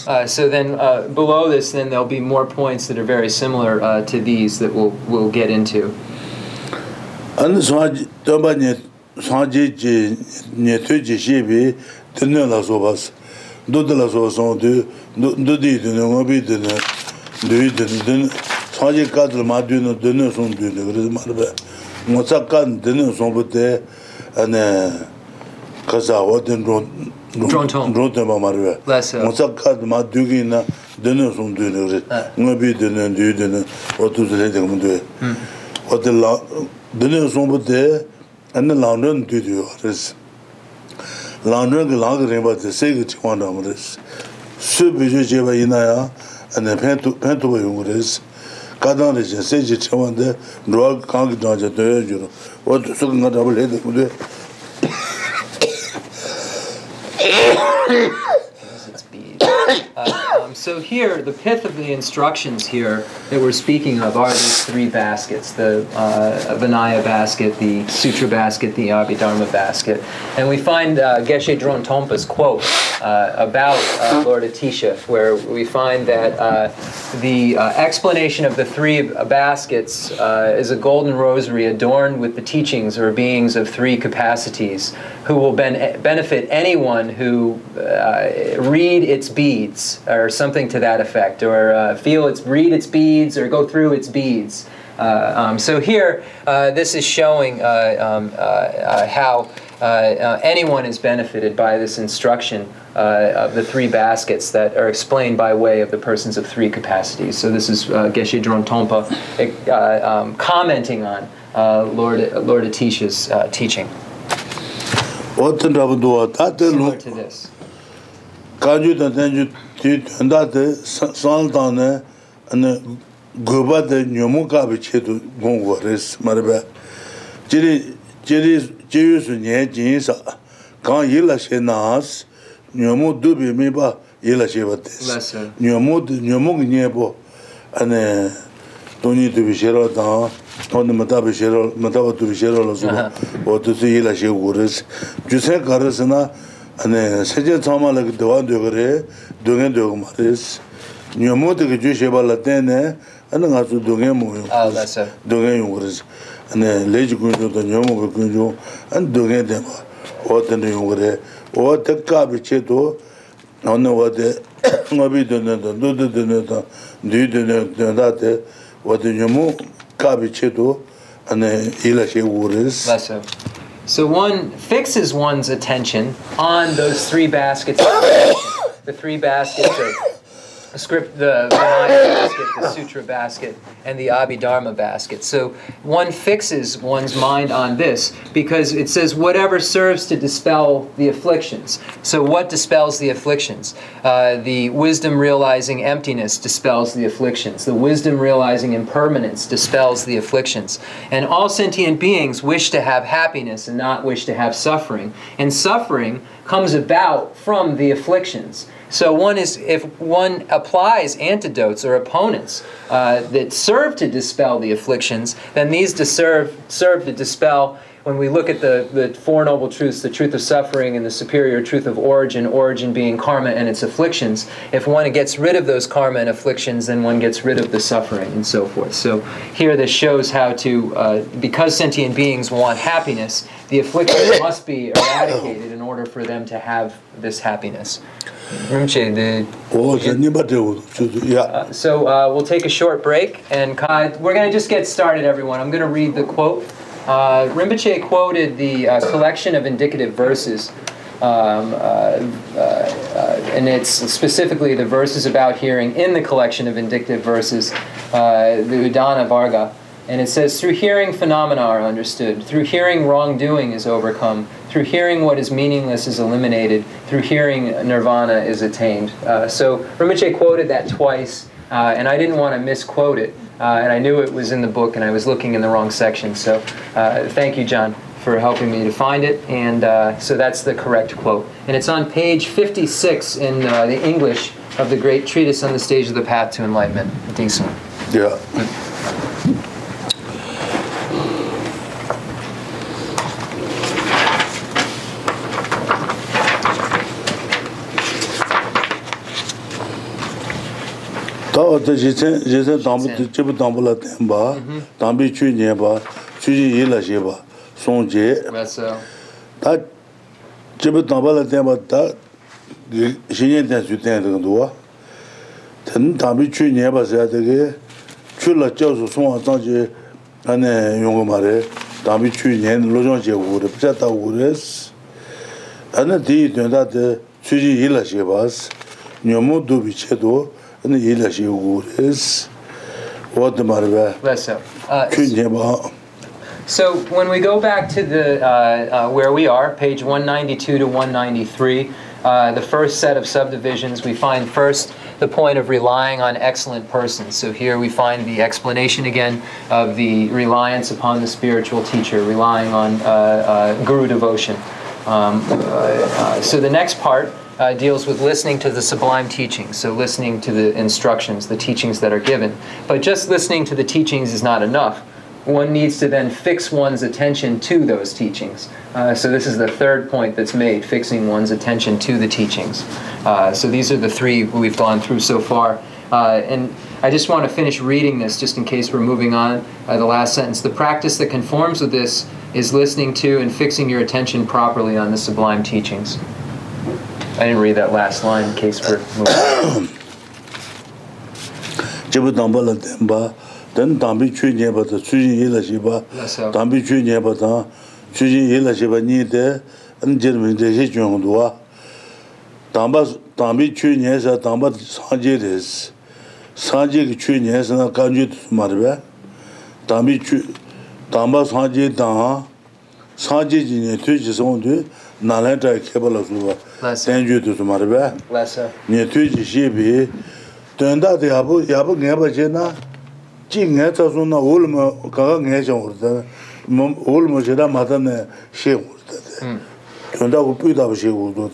Uh, so then uh, below this, then there'll be more points that are very similar uh, to these that we'll, we'll get into. ān dāmbā sāngjī jī nye tui jī shībī tēnē lā sōbās, dōdē lā sōbās sōng tū, dōdē tēnē, ngōbī tēnē, dōi tēnē, sāngjī kātā mā tū nō tēnē sōng tū nē kërē mā rā bē, ngō tsā kātā tēnē sōng bō tē, anē, kāsā wā tēn rō tēn bā mā rā bē, ngō tsā kātā mā tū kī nā tēnē sōng tū nē kërē, ngōbī tēnē, dōi tēnē, wā tū tēnē tēnē 드론통 말봐 뭐 잠깐 마드기나 드는 손도 그래 뭐비 드는 드이 드는 어두들 해야 되는 건데 어들 dine sombo de ane langren du du res langren ge lang rinpa de se ge chikwa nam res su bi ju jeba ina ya ane pen tu pen tu ba yung res kadang re je se je chikwa de nruwa kang ge jang je de yo ju wa tu su nga dabal he de ku de Um, so here, the pith of the instructions here that we're speaking of are these three baskets: the uh, Vinaya basket, the Sutra basket, the Abhidharma basket. And we find uh, Geshe Dromtonpa's quote uh, about uh, Lord Atisha, where we find that uh, the uh, explanation of the three baskets uh, is a golden rosary adorned with the teachings or beings of three capacities who will ben- benefit anyone who read its beads or or something to that effect, or uh, feel its, read its beads, or go through its beads. Uh, um, so here, uh, this is showing uh, um, uh, uh, how anyone is benefited by this instruction of the three baskets that are explained by way of the persons of three capacities. So this is uh, Geshe Dromtonpa um, commenting on Lord, Lord Atisha's teaching. Similar to this. tī tuandā tī sāng tāng nē gōpa tī nyōmu kāpi chē tu gōng gō rēs mā rē bē jirī jirī jirī su nyē jīn sā kāng yī lā shē nās nyōmu dū bī mī bā yī lā shē bā tēs nyōmu nyōmu kī nyē bō anē tōnyī tu bī shē rō tāng tōnyī mā tā bī shē rō mā tā bā tu bī shē rō lā sū bō tu sū yī lā shē gō rēs jū sē kā rēs na anē sē chē tsā mā lā kī dō wā dō gā rē dōngen dōgu mā rēs nyōmō tō kī chū shēpa lā tēne anā ngā tsū dōngen mō yōng ah, dōngen yōng rēs anā lē chī kuñ chō tō nyōmō kī kuñ chō anā dōngen tē mā. Wā tēne yōng rē. Wā tē kā pī chē tō anā wā tē ngā pī dōne tō dō tō dōne tō dō dōne tō tā tē wā tē nyōmō kā pī chē tō anā ilā shē wō rēs So one fixes one's attention on those three baskets. the three baskets of the script, the Vinaya basket, the Sutra basket, and the Abhidharma basket. So one fixes one's mind on this because it says whatever serves to dispel the afflictions. So what dispels the afflictions? Uh, the wisdom realizing emptiness dispels the afflictions. The wisdom realizing impermanence dispels the afflictions. And all sentient beings wish to have happiness and not wish to have suffering. And suffering comes about from the afflictions. So one is if one applies antidotes or opponents uh, that serve to dispel the afflictions, then these deserve, serve to dispel. When we look at the, the Four Noble Truths, the truth of suffering and the superior truth of origin, origin being karma and its afflictions, if one gets rid of those karma and afflictions, then one gets rid of the suffering and so forth. So here this shows how to, uh, because sentient beings want happiness, the afflictions must be eradicated in order for them to have this happiness. Rimche, the o je ni ba de wo ju ya so uh, we'll take a short break, and Kai, we're going to just get started, everyone. I'm going to read the quote. Uh, Rinpoche quoted the uh, collection of indicative verses, um, uh, uh, and it's specifically the verses about hearing in the collection of indicative verses, uh, the Udana Varga. And it says, through hearing, phenomena are understood. Through hearing, wrongdoing is overcome. Through hearing, what is meaningless is eliminated. Through hearing, nirvana is attained. Uh, so Rinpoche quoted that twice, and I didn't want to misquote it. Uh, and I knew it was in the book, and I was looking in the wrong section. So uh, thank you, John, for helping me to find it. And uh, so that's the correct quote. And it's on page 56 in uh, the English of the great treatise on the stage of the path to enlightenment. Decent. 다 어제 제세 제세 담부 집부 담불라 템바. 담비 추니 봐 추지 일라 제바. 송제. 다 집부 담불라 템바 다 신년 때 주된 정도와. 된 담비 추니 봐서 되게. 출라 쪄서 송아 장지 안에 용거 말에 담비 추니 로정 제고를 붙였다 그랬어 안에 뒤 된다데 추지 일라 제바스. 녀모 두비체도 ma re ba That's so. Uh, chu nye ba So when we go back to the uh, uh, where we are, page 192 to 193, uh, the first set of subdivisions, we find first the point of relying on excellent persons. So here we find the explanation again of the reliance upon the spiritual teacher, relying on uh, uh, guru devotion. Um, uh, uh, so the next part uh, deals with listening to the sublime teachings, so listening to the instructions, the teachings that are given. But just listening to the teachings is not enough one needs to then fix one's attention to those teachings. Uh, so this is the third point that's made, fixing one's attention to the teachings. Uh, so these are the three we've gone through so far. Uh, and I just want to finish reading this just in case we're moving on. Uh, the last sentence. The practice that conforms with this is listening to and fixing your attention properly on the sublime teachings. I didn't read that last line in case we're moving. Jibu dāmbā la dāmbā, dān dāmbī chū nyēba tā, chū jīn yīla shība, dāmbī chū nyēba tā, chū jīn yīla shība nī dē, an jīr mī dē shī chūyōng duwa. Dāmbā, dāmbī chū nyē sā, dāmbā sāngjī rēs. Sāngjī kī chū nyē sā na kāñjī tu sumā rī bē. Dāmbī chū, dāmbā sāngjī dāng, sāngjī jī nyē tū jī sōng tu, nālai tā kēpa la sūwa. tenju tuzu marwa. Nye tuji shibi, tenda di yabu, yabu ngeba che na, chi nge tsazu na ulma, kaka nge chan urta, ulma che da mata ne she urta. Tenda ku pui tabu she urta,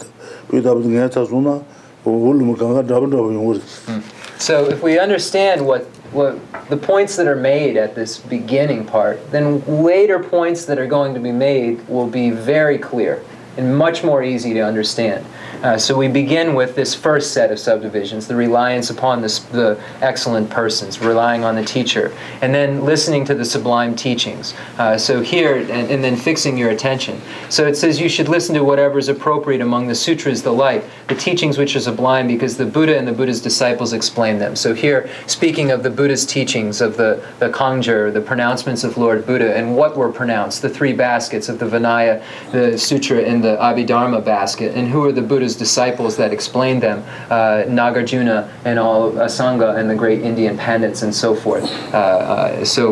pui tabu nge tsazu na, ulma kaka dhabu dhabu yung urta. Hmm. So if we understand what well, the points that are made at this beginning part, then later points that are going to be made will be very clear. And much more easy to understand. Uh, so we begin with this first set of subdivisions, the reliance upon this, the excellent persons, relying on the teacher, and then listening to the sublime teachings. Uh, so here, and, and then fixing your attention. So it says you should listen to whatever is appropriate among the sutras, the light, the teachings which are sublime, because the Buddha and the Buddha's disciples explain them. So here, speaking of the Buddha's teachings, of the, the Kangjur, the pronouncements of Lord Buddha, and what were pronounced, the three baskets of the Vinaya, the Sutra, and the Abhidharma basket, and who are the Buddha's his disciples that explained them, uh, Nagarjuna and all uh, Asanga and the great Indian pandits and so forth. Uh, uh, so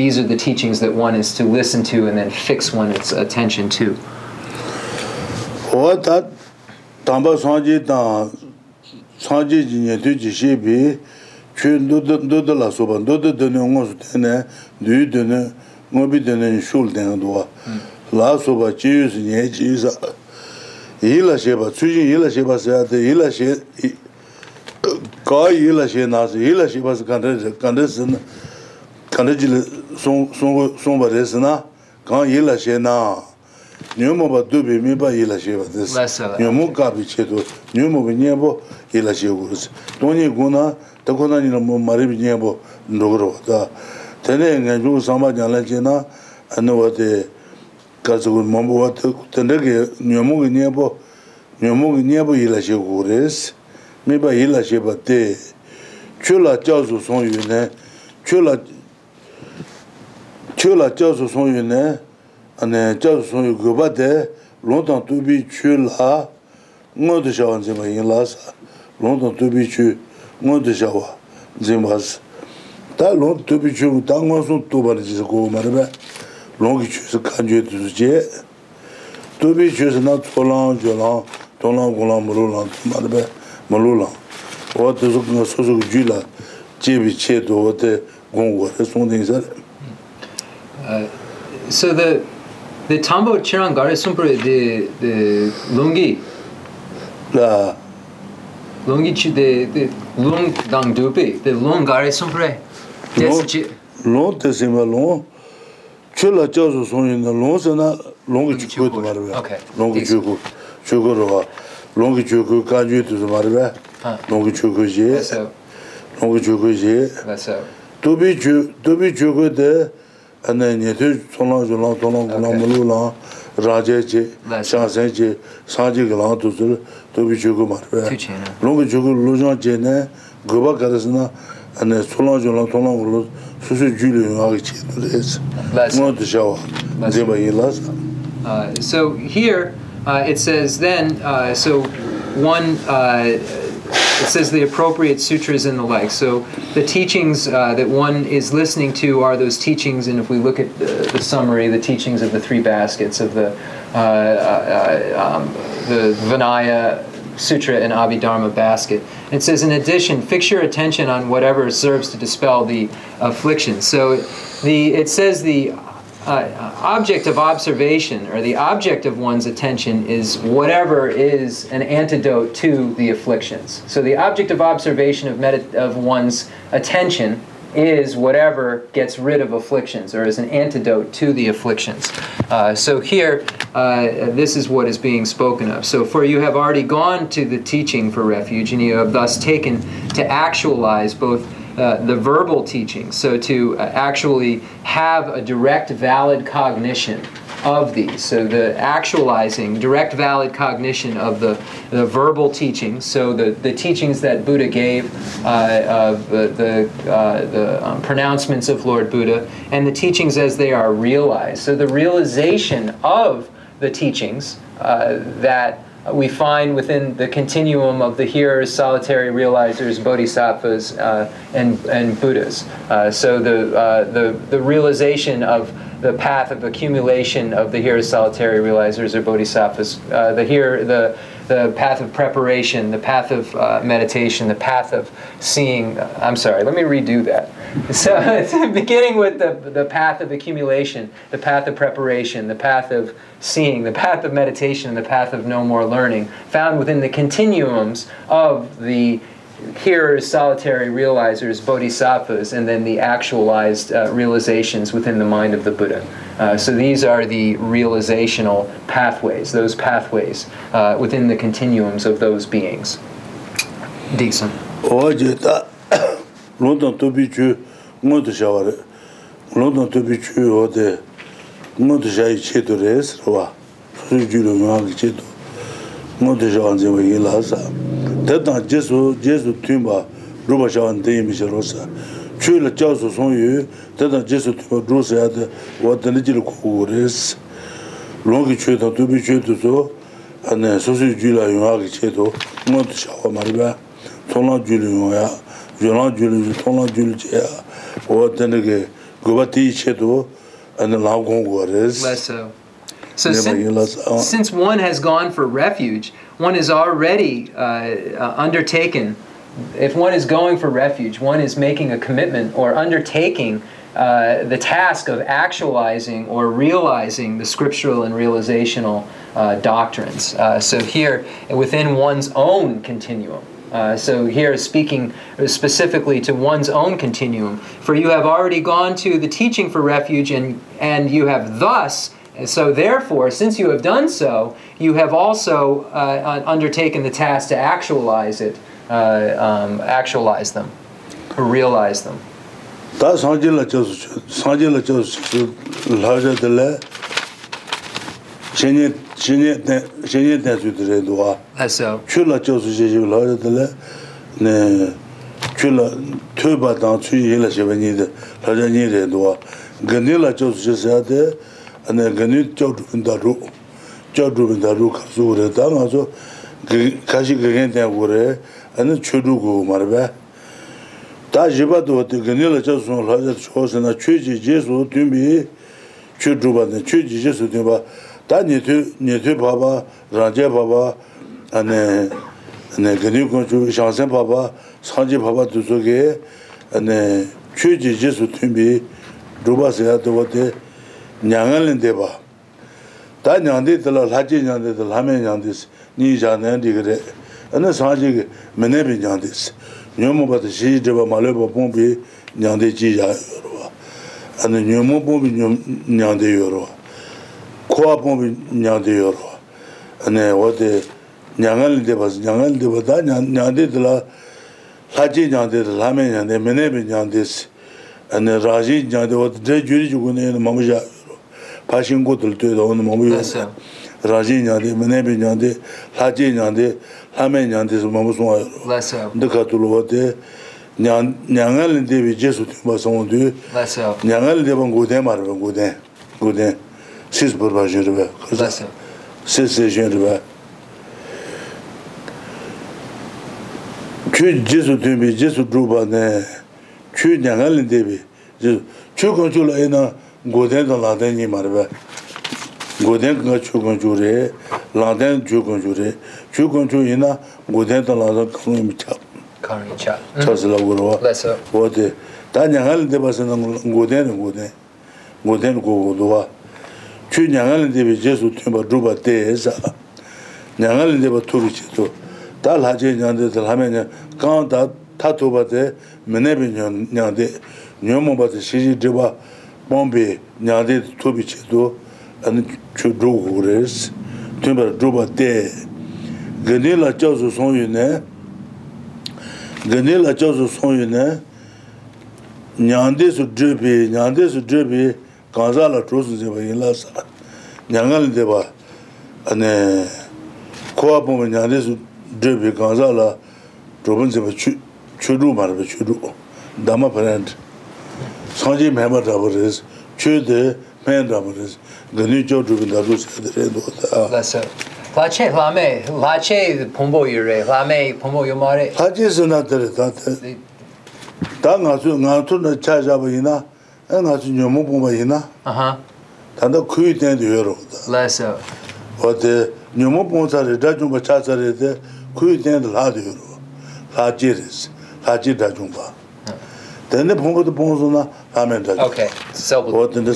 these are the teachings that one is to listen to and then fix one's attention to. 어다 담바 상지다 상지 진예 되지시비 춘도도 도도라 소반 도도도는 응어서 되네 뉴드는 뭐비 되는 슐 되는 도와 라소바 지유스 예지사 yīla shēpa, tsūjīn yīla shēpa sāyātā, yīla shē, kā yīla shē nāsā, yīla shēpa sā kāntā sā na, kāntā jīla sōngba rē sā na, kā yīla shē na, nyōmō pa dūpi mī pa yīla shēpa tē sā, nyōmō kāpi chē tō, nyōmō pa nyēpo yīla shē gu rā sā, tōnyē gu na, tā kō na nīla mō marī pi nyēpo ndō gu rā wā tā, tēnē ngā chū sāmbā jānglā chē na, anō wā tē, 가지고 몸부 왔다 근데 녀목이 녀보 녀목이 녀보 일하시 고레스 메바 일하시 바데 쫄라 짜수 송유네. 쫄라 쫄라 짜수 송유네. 안에 짜수 송유 고바데 롱당 두비 쫄라. ngō tu shāwa nzīmba yīn lāsā, lōng tōng tūpi chū ngō tu shāwa nzīmba sā. Tā lōng tūpi chū, tā ngō sōng tūpa rī jīsa kōgō mā rī bē, longi chusi kanchwe tuzu che tubi chusi na tsolang, jolang, tonglang, golang, mululang, tumarbe, mululang owa tuzu nga susu ju la chebi che do owa te gongwa re songdeng sare So the the tambo chirang gare sumpre the the longi la longi chi the the long dang dupe the long gare sumpre long te sima long shila chasu sonyi na long se na longi chukku tu marwe, longi chukku, chukku rwa, longi chukku kanyu tu tu marwe, longi chukku je, longi chukku je, tubi chukku de ane nyetu tsonlang zhulang, tonglang gulang mulu lang, raje je, shansen je, sanje gilang tu su tubi chukku marwe, longi chukku lujang je ne, guba karasana ane tsonlang zhulang, tonglang gulang tong lang gu lu su su ju lu yung a ge che tu le se That's ngo tu sha wa That's- zi ba yin la sa Uh, so here uh, it says then, uh, so one, uh, it says the appropriate sutras and the like. So the teachings uh, that one is listening to are those teachings, and if we look at the, the summary, the teachings of the three baskets of the, uh, uh, um, the Vinaya, Sutra and Abhidharma basket. It says, in addition, fix your attention on whatever serves to dispel the affliction. So the it says the uh, object of observation or the object of one's attention is whatever is an antidote to the afflictions. So the object of observation of, of one's attention is whatever gets rid of afflictions or is an antidote to the afflictions. Uh, so here, uh, this is what is being spoken of. So for you have already gone to the teaching for refuge, and you have thus taken to actualize both uh, the verbal teaching, so to uh, actually have a direct, valid cognition of these. So the actualizing, direct valid cognition of the, the verbal teachings, so the, the teachings that Buddha gave, uh, the, the, uh, the um, pronouncements of Lord Buddha, and the teachings as they are realized. So the realization of the teachings uh, that we find within the continuum of the hearers, solitary realizers, bodhisattvas, uh, and, and Buddhas. Uh, so the, uh, the, the realization of the path of accumulation of the hearers, solitary realizers, or bodhisattvas, uh, the, here, the, the path of preparation, the path of uh, meditation, the path of seeing. I'm sorry, let me redo that. So beginning with the, the path of accumulation, the path of preparation, the path of seeing, the path of meditation, and the path of no more learning, found within the continuums of the hearers, solitary realizers, bodhisattvas, and then the actualized uh, realizations within the mind of the Buddha. Uh, so these are the realizational pathways, those pathways uh, within the continuums of those beings. Decent. sū 대단 제수 제수 튜마 루바샤완 데이미셔 로사. 츄르 짜수 송유 대단 제수 튜마 루사야데 와달리질 코레스. 롱기 츄다 두비 츄도소 안에 소수 줄라 용하기 쳇도 모두 샤와 말이야 통라 줄이야 줄라 줄이 통라 줄이야. 와달리게 고바티 쳇도 안에 라고 고레스. 맞아 So since, since one has gone for refuge, one is already uh, uh, undertaken, if one is going for refuge, one is making a commitment or undertaking uh, the task of actualizing or realizing the scriptural and realizational uh, doctrines. Uh, so here, within one's own continuum, uh, so here speaking specifically to one's own continuum. For you have already gone to the teaching for refuge, and, and you have thus, So therefore, since you have done so, you have also uh, uh, undertaken the task to actualize it, uh, um, actualize them, or realize them. 다 상진라 저 상진라 저 라저들레 제니 제니 제니 대주들에 도와 아서 출라 저 제지 라저들레 네 출라 퇴바다 추이라 제베니데 라저니레 도와 근일라 저 제사데 ane gani chok chubin daru, chok chubin daru karsu gore, ta nga so kashi gagen ten gore, ane chodu go marbe. Ta jiba to wate gani la chak sun laja chok se na chu chi je su tunbi, chu chuba ne, chu chi je su tunba, ta nyetu, nyetu baba, ranje baba, ane, ane gani kun chubi, shansen baba, sanji baba tu ane, chu chi je su tunbi, ruba se ya to wate, nyangalin deba 다 nyangde tala lache nyangde tala lame nyangde si nyi janayan digre ane sanje ge menebi nyangde si nyomo bata shiji deba maleba pombi nyangde chi ya yorwa ane nyomo pombi nyangde yorwa kuwa pombi nyangde yorwa ane wate nyangalin deba si nyangalin deba da nyangde tala lache nyangde tala lame nyangde menebi nyangde si ane raji nyangde wate dre juri chukune mamu ya 비 냥데 지야 요로 아네 녀모 봄비 냥데 요로 kuwa pōngi nyāngde yorwa. Ane wate nyāngali deba, nyāngali deba da nyāngde dila lāji nyāngde dila, lāme nyāngde, menebi nyāngde si. Ane rāji nyāngde wate dre juri chugu ne yana mamu ya yorwa. Pāshin gu dila tuyo da wana mamu yorwa. Rāji nyāngde, menebi nyāngde, lāji nyāngde, lāme nyāngde si mamu sunga yorwa. Ndaka tulu wate nyāngali debi jesu tumba songo tu, nyāngali deba nguden marwa, nguden, nguden. siz burba jirbe kızı siz siz jirbe çü jisu tümbi jisu druba ne çü nyangal debi çü konçul ena goden da laden ni marbe. Goden ga chugun jure laden chugun jure. Chugun chu ina goden da laden khung mi cha khang cha mm. chasla gurwa ode da nyangal de basen goden goden. Goden go gowa chu nyangal de be jesu tumba duba de sa nyangal de ba turu chi to. Da la je nyang de la me nyang ka da ta to ba de mene bi nyang de. Nyomo ba de shi ji de ba. bombe nyade tobi chedo ane cho drogo kores tenpa droba te gane la chazo sonyo ne gane la chazo sonyo ne nyande su drebi nyande su drebi kanza la chozo zeba yinla sa nyangan deba ane kowa bombe nyande su drebi kanza la droban zeba chudu marba chudu dama parante sanji mema rabu res, chu de men rabu res, gani jo rubi naru sadire do ta. Lasa, lache, lame, lache pombo yore, lame pombo yomare. Lache suna tere ta te. Ta nga su, nga su na cha jaba ina, nga su nyomu pomba ina, tanda uh-huh. kuyu ten de yoro ta. Lasa. Ote, nyomu pomba sari, rajumba cha sari de, kuyu ten de la de yoro, lache res, lache rajumba. Tende amen. Okay. Tende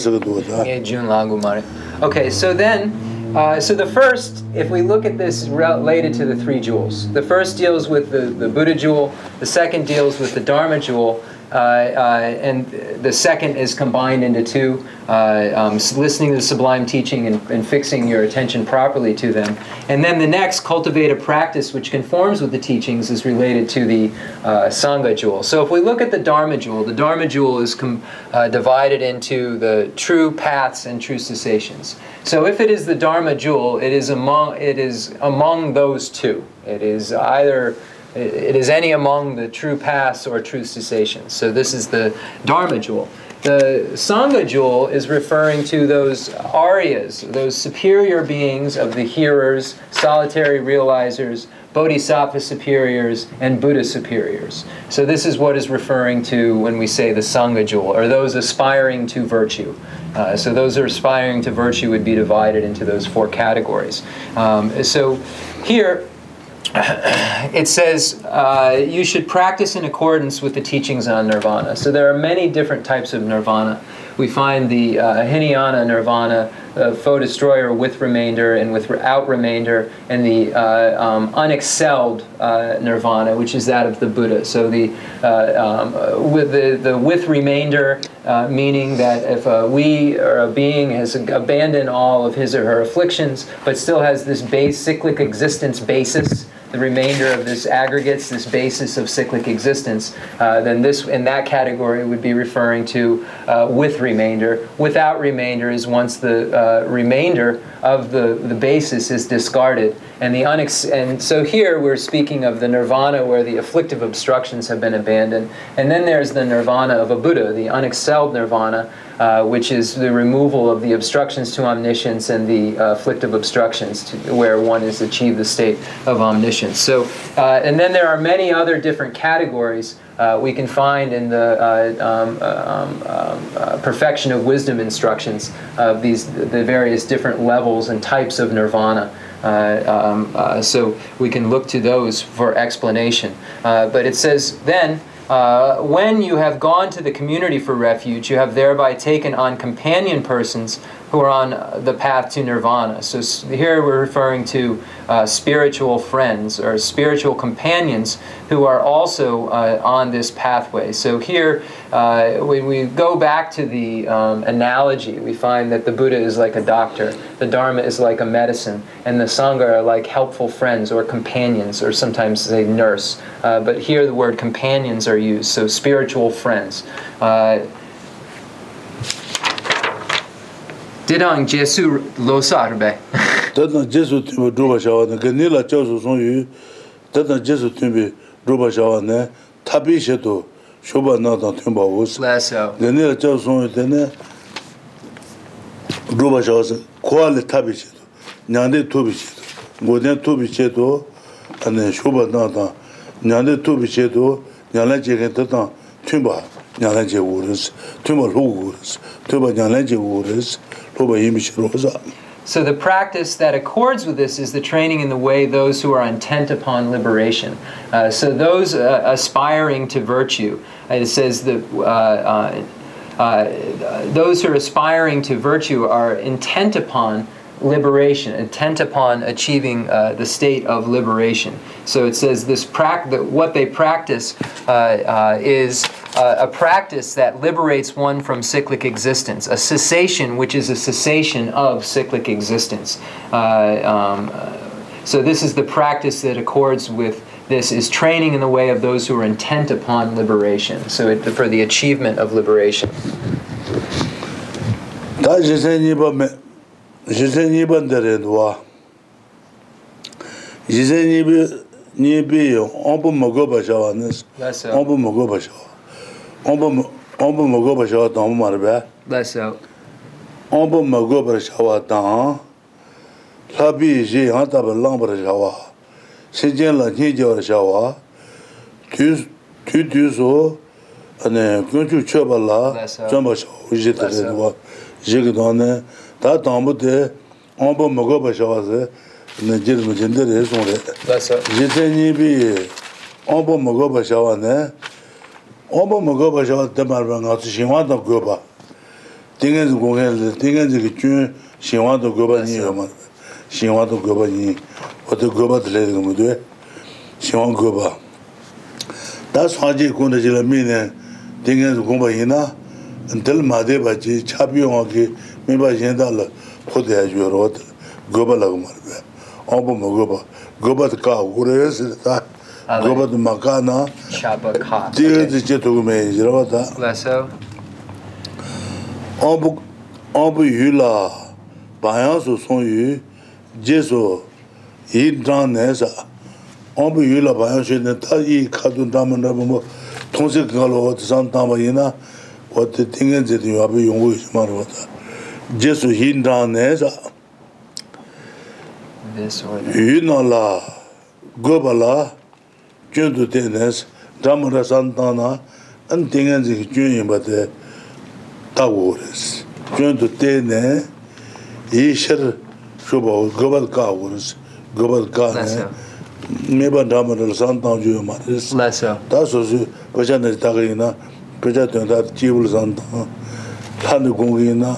jun langu mare. Okay, so then uh, so the first, if we look at this related to the three jewels, the first deals with the, the Buddha jewel, the second deals with the Dharma jewel, and the second is combined into two, uh, um, listening to the sublime teaching and, and fixing your attention properly to them. And then the next, cultivate a practice which conforms with the teachings, is related to the uh, Sangha jewel. So if we look at the Dharma jewel, the Dharma jewel is uh, divided into the true paths and true cessations. So if it is the Dharma jewel, it is among it is among those two. It is either it is any among the true paths or true cessations. So this is the Dharma jewel. The Sangha jewel is referring to those aryas, those superior beings of the hearers, solitary realizers, bodhisattva superiors, and Buddha superiors. So this is what is referring to when we say the Sangha jewel, or those aspiring to virtue. Uh, so those who are aspiring to virtue would be divided into those four categories. Um, so here, it says uh, you should practice in accordance with the teachings on nirvana. So there are many different types of nirvana. We find the uh, Hinayana nirvana, uh, foe destroyer with remainder and without remainder, and the uh, um, unexcelled uh, nirvana, which is that of the Buddha. So the uh, um, uh, with the, the with remainder, meaning that if we or a being has abandoned all of his or her afflictions, but still has this base cyclic existence basis, the remainder of this aggregates, this basis of cyclic existence, uh, then this in that category would be referring to uh, with remainder. Without remainder is once the uh, remainder of the, the basis is discarded. And the unex- and so here we're speaking of the nirvana where the afflictive obstructions have been abandoned. And then there's the nirvana of a Buddha, the unexcelled nirvana, uh, which is the removal of the obstructions to omniscience and the uh, afflictive obstructions to where one has achieved the state of omniscience. So, uh, and then there are many other different categories uh, we can find in the uh, um, um, um, perfection of wisdom instructions of these the various different levels and types of nirvana. Um, so we can look to those for explanation. But it says then. Uh, when you have gone to the community for refuge, you have thereby taken on companion persons who are on uh, the path to nirvana. So here we're referring to uh, spiritual friends or spiritual companions who are also uh, on this pathway. So here, uh, when we go back to the um, analogy, we find that the Buddha is like a doctor, the Dharma is like a medicine, and the Sangha are like helpful friends or companions, or sometimes say nurse. Uh, but here the word companions are used, so spiritual friends. dedang jesu lo sarbe dedang jesu tu droba shawa ne. Gni la chao su song yu dedang jesu tu bi droba shawa ne. Tabi she to shoba na da tu ba wo gni la chao song yu de ne droba shawa se. Kwa le tabi she to nyang de tu bi she to go de tu bi she to ane shoba na da nyang de tu bi she to nyang la je ge de da tu ba nyang la je wo res tu ba lo wo res tu ba nyang la je wo res So the practice that accords with this is the training in the way those who are intent upon liberation. Uh, so those uh, aspiring to virtue, it says that uh, uh, uh, those who are aspiring to virtue are intent upon liberation, intent upon achieving uh, the state of liberation. So it says this prac- that what they practice uh, uh, is uh, a practice that liberates one from cyclic existence, a cessation which is a cessation of cyclic existence. Uh, um, so this is the practice that accords with this is training in the way of those who are intent upon liberation. So it, for the achievement of liberation. jisen nipan dare duwa jisen nipi nipi ompa mogo bashawa nis ompa mogo bashawa ompa mogo bashawa tangpa marabaya ompa mogo bashawa tang labi ji yang taba lang bashawa sinjen la nyi jawa bashawa tu tu su kunchu choba la zamba shawa jitare duwa jikidwane bashawa 다 담부데 엄보 먹어 봐셔서 내질 문제들 해송래. 맞아. 제제니비 엄보 먹어 봐셔와네. 엄보 먹어 봐셔 대말방 같이 신화도 고바 띵에서 공연을 띵에서 그준 신화도 고바니?요 뭐 신화도 고바니? 어디 고바들 되는 거면 신화 고바 다 사지 군데질 미네. 띵에서 공부이나? 들 마대 바지 차비용하기 mīpa yindā lā khudhi āyuwa rō tā gōpa lā kumā rā bē āmbu mā gōpa gōpa tā kā hūrē sī tā gōpa tā mā kā nā tī yā tī chē tō kumē yī rā bā tā āmbu āmbu yū lā bāyā sō sōng yū jē sō yī rā nē sā āmbu yū lā bāyā shē nē tā yī kā tū tā mā rā bā mō tōng sē kā lō wā tā sāng tā mā yī na wā tā tīngiān zē tī yuwa bē yōngu yī mā rā bā tā jesu hindran ne sa yunala gobala jundu tenes dhamara santana an tingan zik jun yinba te tawo res jundu tene yishir shubha gobal ka res gobal ka ne meba dhamara santana jun yinba res ta susu pacha nari tagayi na pacha tuyanta jibul santana tani gungi na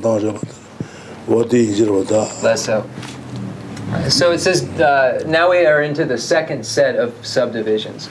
ba ta wo te yi ta Less so. So it says, uh, now we are into the second set of subdivisions.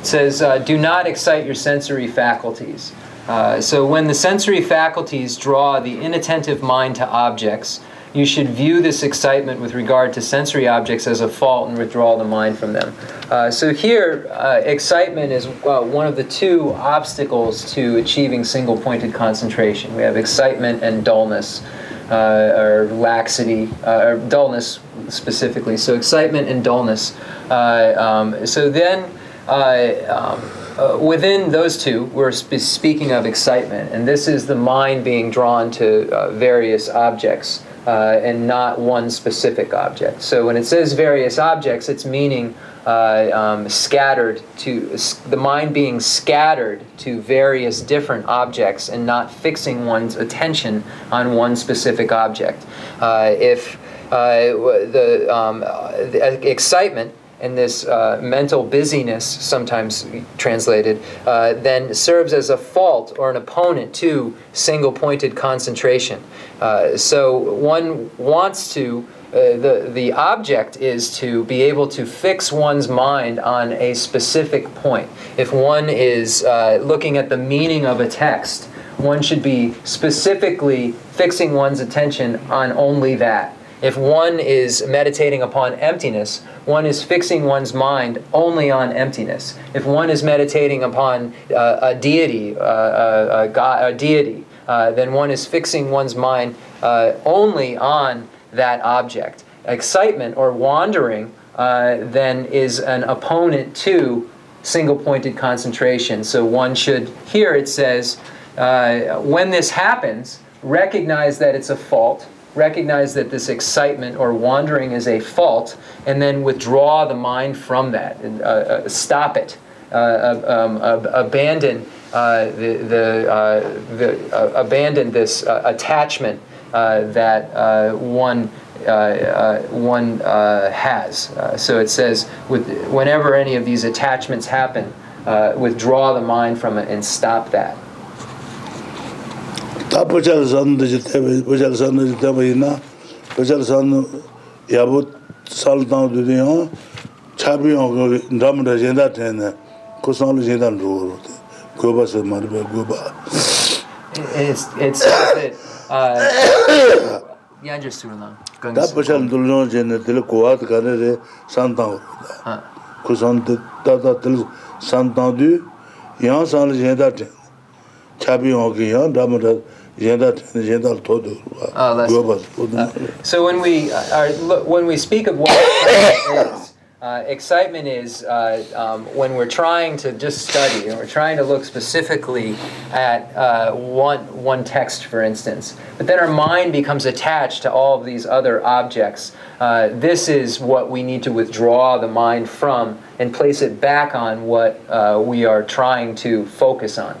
It says, uh, do not excite your sensory faculties. Uh, so when the sensory faculties draw the inattentive mind to objects, you should view this excitement with regard to sensory objects as a fault and withdraw the mind from them. Uh, so here, uh, excitement is one of the two obstacles to achieving single pointed concentration. We have excitement and dullness uh, or laxity, uh, or dullness specifically. So excitement and dullness. Uh, um, so then, um, uh, within those two, we're sp- speaking of excitement, and this is the mind being drawn to uh, various objects. Uh, and not one specific object. So when it says various objects, it's meaning uh, um, scattered to the mind being scattered to various different objects and not fixing one's attention on one specific object. Uh, if uh, the, um, uh, the excitement and this uh, mental busyness, sometimes translated, uh, then serves as a fault or an opponent to single pointed concentration. Uh, so one wants to. Uh, the the object is to be able to fix one's mind on a specific point. If one is uh, looking at the meaning of a text, one should be specifically fixing one's attention on only that. If one is meditating upon emptiness, one is fixing one's mind only on emptiness. If one is meditating upon uh, a deity, uh, a, a, god, a deity, uh, then one is fixing one's mind uh, only on that object. Excitement or wandering uh, then is an opponent to single pointed concentration. So one should, here it says, uh, when this happens, recognize that it's a fault, recognize that this excitement or wandering is a fault, and then withdraw the mind from that, and, uh, uh, stop it, uh, um, ab- abandon uh, the, the, uh, the uh, abandon this attachment that one one has. So it says, with, whenever any of these attachments happen, withdraw the mind from it and stop that. 다 보잘 산듯이 때문에 보잘 산듯이 때문에나? 보잘 산 야부 살다 되네요 차비요 그 남다 젠다 되네. 고상을 젠다 로로 고바서 말베 고바 it's it's it uh yeah just to know 다 보잘 돌로 젠네 들 고앗 가네 산다 고.상 다다 들 산다두 양 산을 젠다 차비요 그 양, 담다 Uh, so when we are look, when we speak of what excitement is, uh, excitement is uh, um, when we're trying to just study and we're trying to look specifically at uh, one one text, for instance. But then our mind becomes attached to all of these other objects. Uh, this is what we need to withdraw the mind from and place it back on what uh, we are trying to focus on.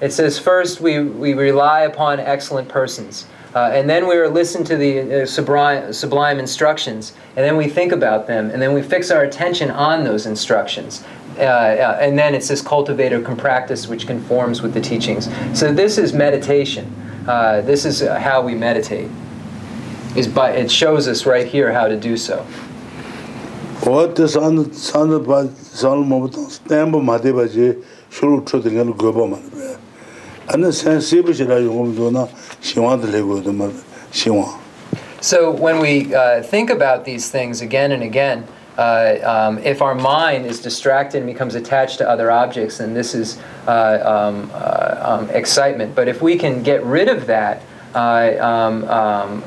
It says first we, we rely upon excellent persons. Uh, and then we listen to the uh, sublime, sublime instructions, and then we think about them, and then we fix our attention on those instructions. Uh, uh, and then it's this cultivator can practice which conforms with the teachings. So this is meditation. Uh, this is how we meditate. Is by it shows us right here how to do so. So when we uh, think about these things again and again, uh, um, if our mind is distracted and becomes attached to other objects, then this is uh, um, uh, um, excitement. But if we can get rid of that, uh, um, um,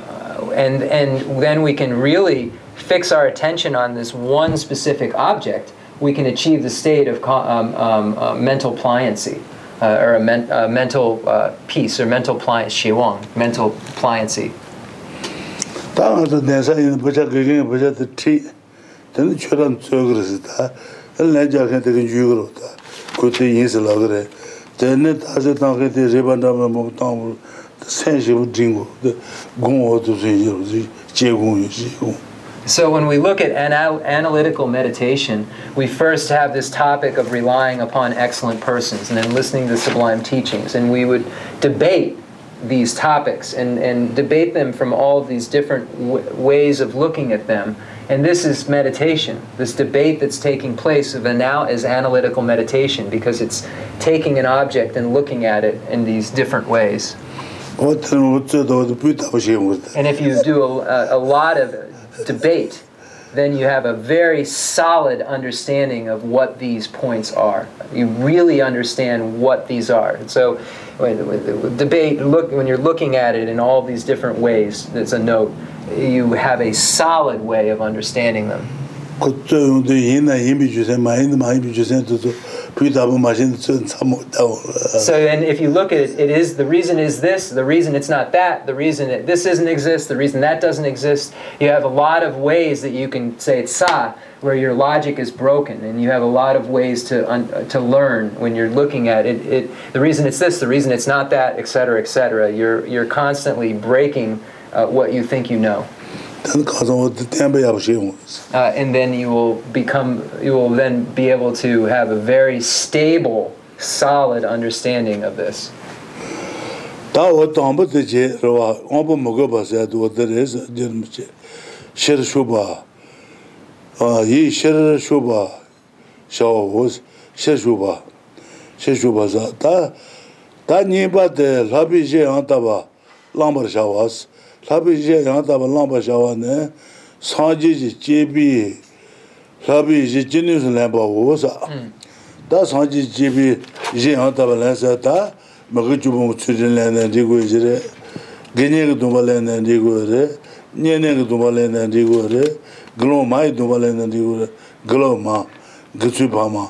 and and then we can really fix our attention on this one specific object, we can achieve the state of um, um, uh, mental pliancy. uh, or a, men, a mental uh, peace or mental pliance shiwang mental pliancy. Ta ngaz de sa yin bu cha ge ge bu cha de ti de choran chogre si ta la ja ge de ju gro ta ko te yin se la gre. De ne ta se ta ge de re ban da mo ta mo sen ji bu ding go de gon o du ji ji che gon ji gon So when we look at anal- analytical meditation, we first have this topic of relying upon excellent persons and then listening to sublime teachings. And we would debate these topics and, and debate them from all of these different w- ways of looking at them. And this is meditation. This debate that's taking place of now is analytical meditation because it's taking an object and looking at it in these different ways. wā tēnā wā tsō tā wā tā pū tā wā shī mō tā And if you do a, a, a lot of debate, then you have a very solid understanding of what these points are. You really understand what these are. And so, when, debate, look when you're looking at it in all these different ways. That's a note. You have a solid way of understanding them. So then, if you look at it, it is the reason is this, the reason it's not that, the reason that this doesn't exist, the reason that doesn't exist. You have a lot of ways that you can say it's sa, where your logic is broken, and you have a lot of ways to un, to learn when you're looking at it. It the reason it's this, the reason it's not that, etc., etc. You're you're constantly breaking uh, what you think you know. then 가서 tembe ya shi uh and then you will become you will then be able to have a very stable solid understanding of this. Da wo tombo de je ro ombo mogo ba se do de is jerm che. Sher shuba a ah, yi sher shuba shao hos sher shuba sher shuba za da da ni ba de labi je an ta ba lambar shawas labi je yang taba langpa shawa ne sanje je jebi labi je jini sun lenpa wo sa. Da sanje jebi je yang taba len sa ta magi chubu mu tsujin len den di goye jire genye ge dumba len den di goye re nye ne ge dumba len den di goye re glo ma yi dumba len den di goye re glo ma gitsu pa ma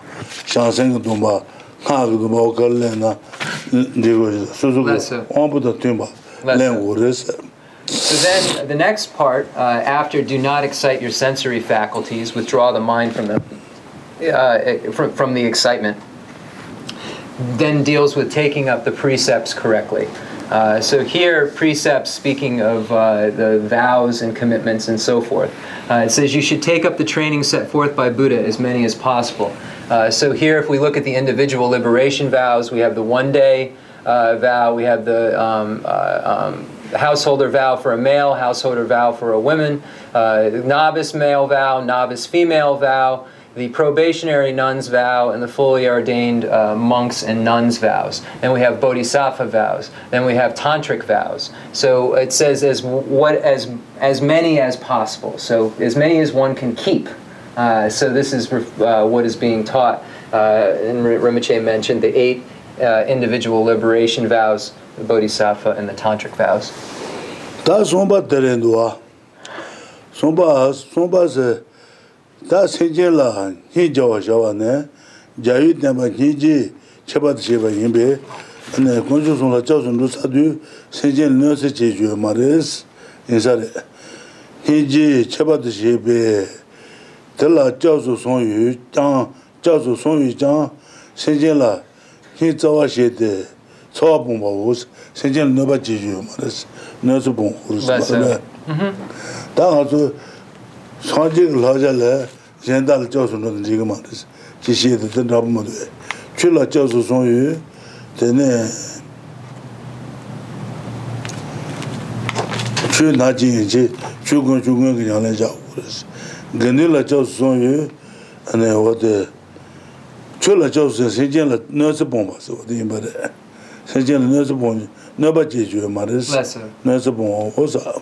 shansen ge dumba nga ge dumba okar len na di goye jire suzu go wambu da tunba len go re sa. So then the next part, uh, after do not excite your sensory faculties, withdraw the mind from them, uh, eh, from, from the excitement, then deals with taking up the precepts correctly. Uh, so here, precepts speaking of uh, the vows and commitments and so forth. Uh, it says you should take up the training set forth by Buddha, as many as possible. Uh, so here, if we look at the individual liberation vows, we have the one-day uh, vow, we have the um, uh, um, householder vow for a male, householder vow for a woman, uh, novice male vow, novice female vow, the probationary nun's vow, and the fully ordained uh, monks and nuns vows. Then we have bodhisattva vows. Then we have tantric vows. So it says as what as as many as possible. So as many as one can keep. Uh, so this is uh, what is being taught. Uh, and Rinpoche mentioned the eight uh, individual liberation vows, the Bodhisattva and the Tantric vows? Da zomba derendwa. Zomba, zomba se, da senje la nyi jawa jawa ne, jayu tenpa nyi ji cheba tu cheba yinbe, ane kunju zongla chao zongdu sadu senje nyo se che juyo ma res, insare. Nyi ji cheba tu chebe, tela chao su song yu, chao su song yu chang, senje la nyi zawa she de, tsawa pungpa wos, senchen noba jeju maras, nasu pung urus maras. Da nga su sanjik laja la zendal jausu nada jiga maras, jishiye da ten rabu madwe. Chula jausu son yu, tene chu na jingi chi, chu gun chu gun ki nyane jau uras. Gani la jausu son yu, ane wate, chu la jausu senchen la nasu pungpa sa wate imba de. Senjian nö su pong, nö pa je juwe ma res, nö su pong o sa.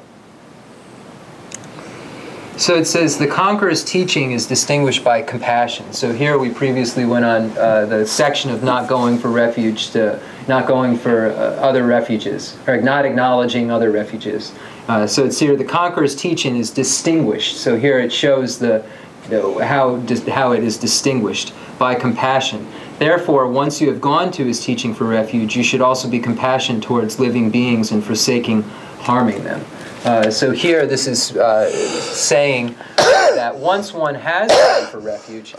So it says the conqueror's teaching is distinguished by compassion. So here we previously went on uh, the section of not going for refuge to not going for uh, other refuges, or not acknowledging other refuges. Uh, so it's here the conqueror's teaching is distinguished. So here it shows the, the how how it is distinguished by compassion. Therefore, once you have gone to his teaching for refuge, you should also be compassionate towards living beings and forsaking harming them. Uh, so here, this is uh, saying that once one has gone for refuge,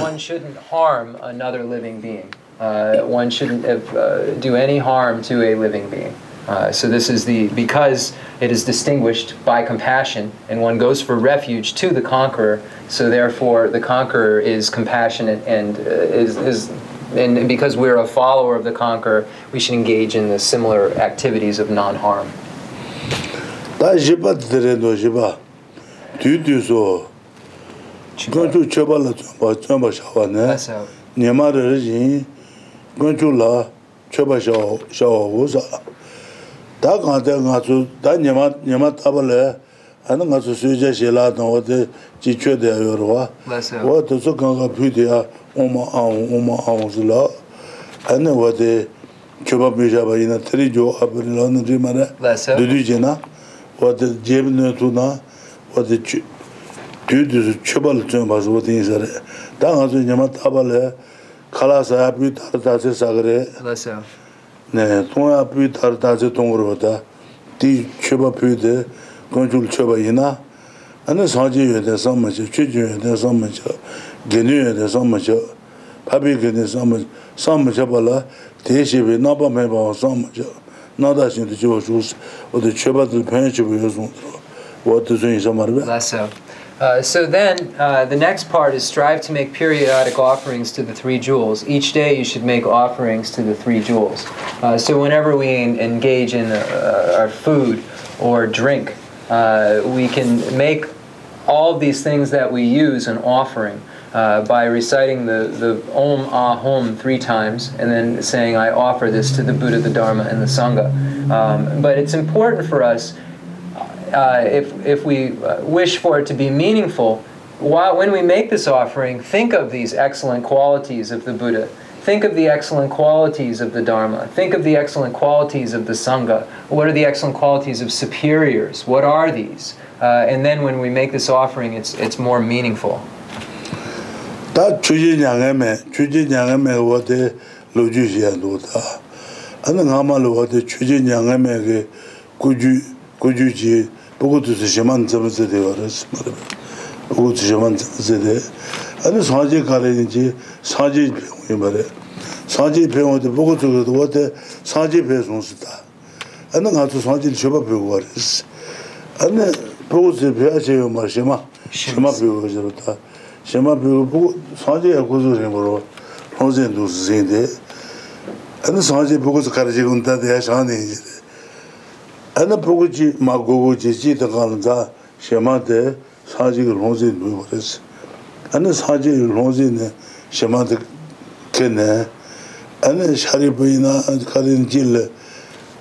one shouldn't harm another living being. Uh, one shouldn't uh, do any harm to a living being. Uh, so this is the because it is distinguished by compassion, and one goes for refuge to the conqueror. So therefore, the conqueror is compassionate and uh, is, is and because we're a follower of the conqueror, we should engage in the similar activities of non-harm. 다 가자 가서 다 녀마 녀마 타벌에 아니 가서 수제 실라도 어디 지쳐대요 와. 와도 저 가가 피디야. 오마 아 오마 아우슬라. 아니 어디 저밥 미자바 이나 트리조 아브르는 리마라 두두제나? 어디 제브는 투나? 어디 두두 저발 좀 봐서 어디 인사래. 다 가서 녀마 타벌에 칼아서 앞이 다다서 사그래. 맞아요. 네 통화 부위 다르다지 동으로다. 디 쳬바 부위데 건줄 쳬바 이나? 안에 사지여데 삼마지. 취주여데 삼마지. 게뉴여데 삼마지. 파비게데 삼마지. 삼마지 발라. 대시비 나바메 바 삼마지. 나다신데 조슈스 어디 쳬바들 편집을 요즘 어디 좀 이상하면 라서 Uh, so then, uh, the next part is strive to make periodic offerings to the three jewels. Each day, you should make offerings to the three jewels. Uh, so whenever we en- engage in uh, our food or drink, uh, we can make all these things that we use an offering uh, by reciting the, the Om Ah Hum three times and then saying, I offer this to the Buddha, the Dharma, and the Sangha. Um, but it's important for us uh, if, if we uh, wish for it to be meaningful, while, when we make this offering, think of these excellent qualities of the Buddha. Think of the excellent qualities of the Dharma. Think of the excellent qualities of the Sangha. What are the excellent qualities of superiors? What are these? Uh, and then when we make this offering, it's, it's more meaningful. Wa de chu ji nyang e me ge gu ju, gu ju ji, bu gu tu si shi man zama zi de wa res, ma re. Bu gu tu shi man zama zi de. Ane san ji ka re yin ji, san ji pe wu yin ma re. San ji pe wu de bu gu tu ge de wa de san ji pe sung si da. Ane nga tu san ji li shi pa pe wu wa res. ane 보고 제 배아세요 마시마 shima pyo jiro ta shima pyo bu sanje ya kuzu rin boro honzen du zinde ānā sāngchī pōgō kārachī gōntā tēyā shāngā nē yī ānā pōgō chī mā gōgō chī chī tā kāna tā shēmā tē sāngchī kī lōngzī nō hana pokuchi ma gogo jechi takaan ka shema te saji ki longzi nuyo koresi hana saji ki longzi ne shema te ke ne. Hana sharibayi na karin jil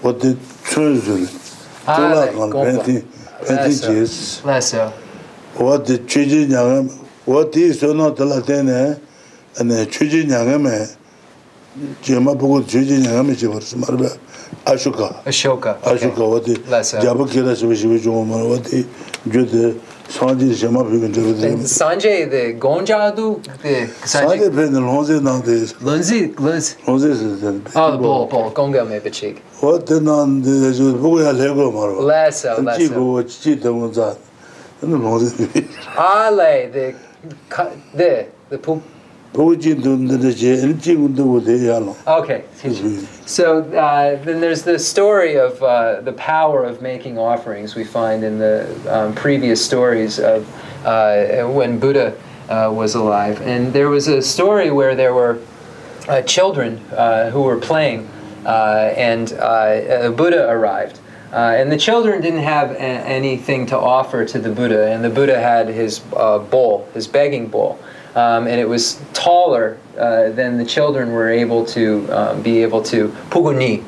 wate chun zuri tola kaan penti penti jesi wate chuji nyagam wate iso no tala tene hana chuji nyagam e mē jima 보고 주지 냐면 집어서 말be 아슈카 Ashoka. okay. 아슈카 어디 That's it. 잡을 기라 좀 쉬고 좀 말, 어디 주데 산지 jima 비근 저데 And Sanjay, the Gonjadu, the 산지 Sanjay, 벤 lonze 나데 Lunzi, Luz. lonze Oh, the bull, bull, Gonga Mepachik. 어디 나데 저 보고야 레고 말어 Leso, Leso. 지고 지도 자 lonze Ale, the, cu- the, the poop. 보고 지도인데 제 일찍도 못해야로 Okay. So uh, then there's the story of uh, the power of making offerings we find in the um, previous stories of uh, when Buddha uh, was alive. And there was a story where there were uh, children uh, who were playing, uh, and uh, Buddha arrived. Uh, and the children didn't have a- anything to offer to the Buddha, and the Buddha had his uh, bowl, his begging bowl um, and it was taller uh, than the children were able to um, be able to puguni.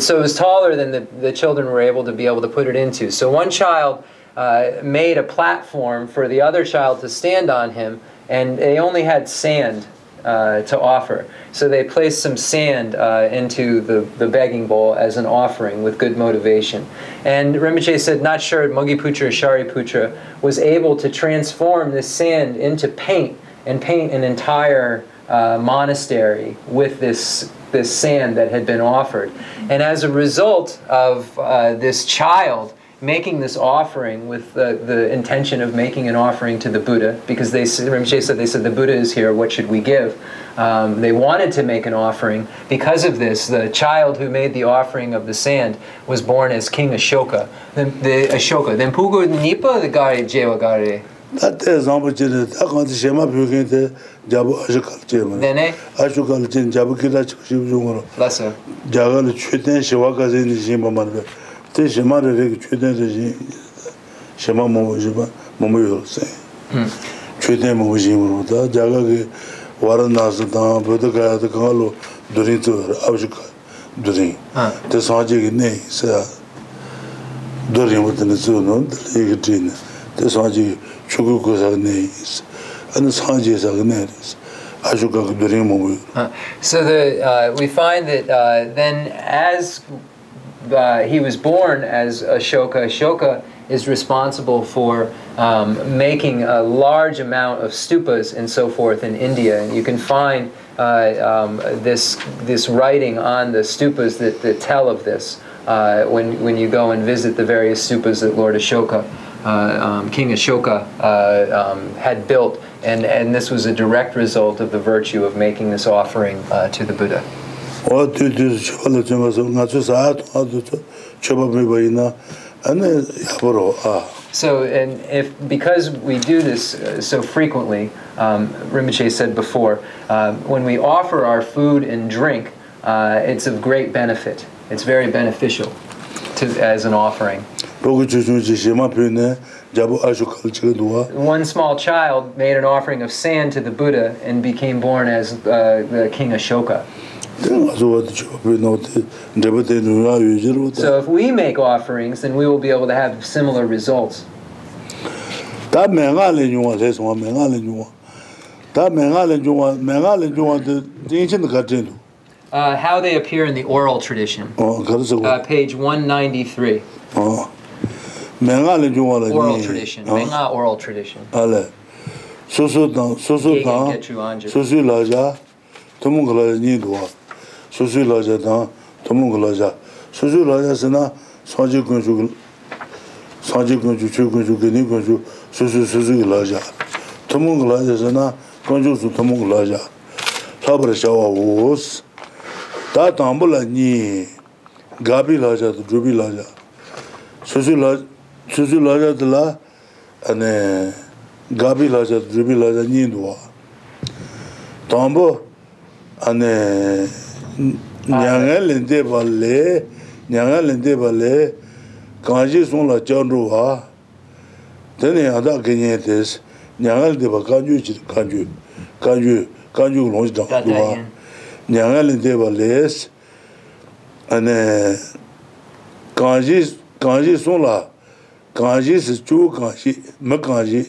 So it was taller than the, the children were able to be able to put it into. So one child uh, made a platform for the other child to stand on him, and they only had sand uh, to offer. So they placed some sand uh, into the, the begging bowl as an offering with good motivation. And Rinpoche said, not sure, Mogiputra or Shariputra was able to transform this sand into paint and paint an entire uh, monastery with this, this sand that had been offered. And as a result of uh, this child making this offering with the, the intention of making an offering to the Buddha, because they Rinpoche said they said the Buddha is here. What should we give? Um, they wanted to make an offering because of this. The child who made the offering of the sand was born as King Ashoka. The, the Ashoka. Then Pugu Nipa the Gare Jewagare. That is not much. I can't say my Pugu the Jabu Ashoka Jewagare. Then eh Ashoka Jewagare Jabu Kila Chukushi Jungoro. Lassa. Jagal Chutin Shivaka Zini Jimba Manbe. tē shimā rā rā kī chūtēn rā jī shimā mōmō jī bā mōmō yō rā sē chūtēn mōmō jī mō rō tā jāgā kī wārā nā sā tā bētā kāyā tā kāngā lō dhūrīng tsō rā ābshī kā dhūrīng tē sā jī kī nē sā dhūrīng bā tā nā tsō nō tā lē kī tī nā tē sā jī chū kū kū sā kī nē anā sā jī sā kī nē rā sā Uh, so the, uh, we find that uh, then as uh, he was born as Ashoka, Ashoka is responsible for um, making a large amount of stupas and so forth in India, and you can find uh, um, this this writing on the stupas that, that tell of this uh, when when you go and visit the various stupas that Lord Ashoka. Uh, um, King Ashoka uh, um, had built, and, and this was a direct result of the virtue of making this offering uh, to the Buddha so So, and if because we do this uh, so frequently, um, Rinpoche said before, uh, when we offer our food and drink, uh, it's of great benefit. It's very beneficial to, as an offering. One small child made an offering of sand to the Buddha and became born as the king Ashoka. So if we make offerings, then we will be able to have similar results. Tā mēngā lē nyōngā sē sōngā, mēngā lē nyōngā. Tā mēngā lē nyōngā, mēngā lē nyōngā tē jīngchīn kā jīndu. Uh, how they appear in the oral tradition. Oh, uh, page 193. Uh, mēngā lē nyōngā lē nyōngā. Oral tradition, mēngā oral tradition. Ālē. Sūsū tāng, sūsū tāng, sūsū lā jā, tūmū kā lā nyīndu wā. 라자 도문글라 니도와 소소라자당 도문글라자 소소라자스나 사지군주 사지군주 최군주 근이군주 소소소소라자 도문글라자스나 군주수 도문글라자 사버샤와 오스 다 담불라니 가비라자도 주비라자 소소라 소소라자들라 ane gabi laja dribi laja ninduwa tambo ane nyāngā lindē bā lē, nyāngā lindē bā lē, kāngshī sōng lā chāng rū wā, tēne yāndā kēnyē tēs, nyāngā lindē bā kāñchū chī, kāñchū, kāñchū, kāñchū kū lōng chī tāng rū wā, nyāngā lindē bā lēs, anē, kāngshī, kāngshī sōng lā, kāngshī sī chū kāngshī, mē kāngshī,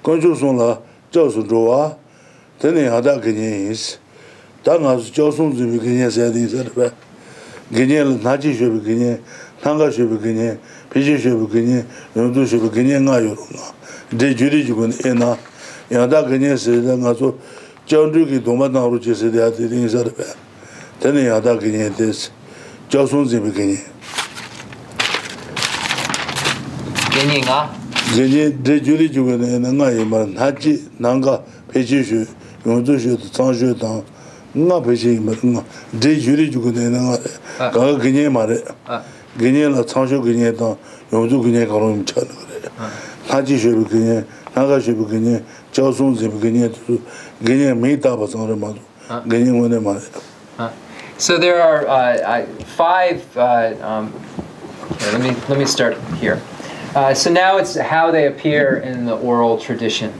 kāñchū sōng lā chāng sōng rū wā, tēne yāndā kēnyē yīs, 다 가서 조선 집이 그냥 해야 되잖아 봐. 그냥 나지 집이 그냥 한가 집이 그냥 비지 집이 그냥 연두 집이 그냥 가요. 데 줄이 주고 에나 야다 그냥 세다 가서 전주기 도마당으로 제세 돼야 되는 사람 봐. 되는 야다 그냥 됐어. 조선 집이 그냥 그냥가 제제 데 줄이 주고 에나 가요. 나지 난가 배지슈 연두 슈도 장슈당 nga pechi mara nga de yuri jugu ne nga ah. ah. ah. ga gnye mara gnye la changshu gnye da yongzu gnye ka rom cha ne re. Na ji she bu gnye na ga she bu gnye cha sun ze bu gnye tu gnye me ta ba sang re ma gnye ngo ne mara so there are uh, five uh, um, okay, let me let me start here. Uh, so now it's how they appear in the oral tradition.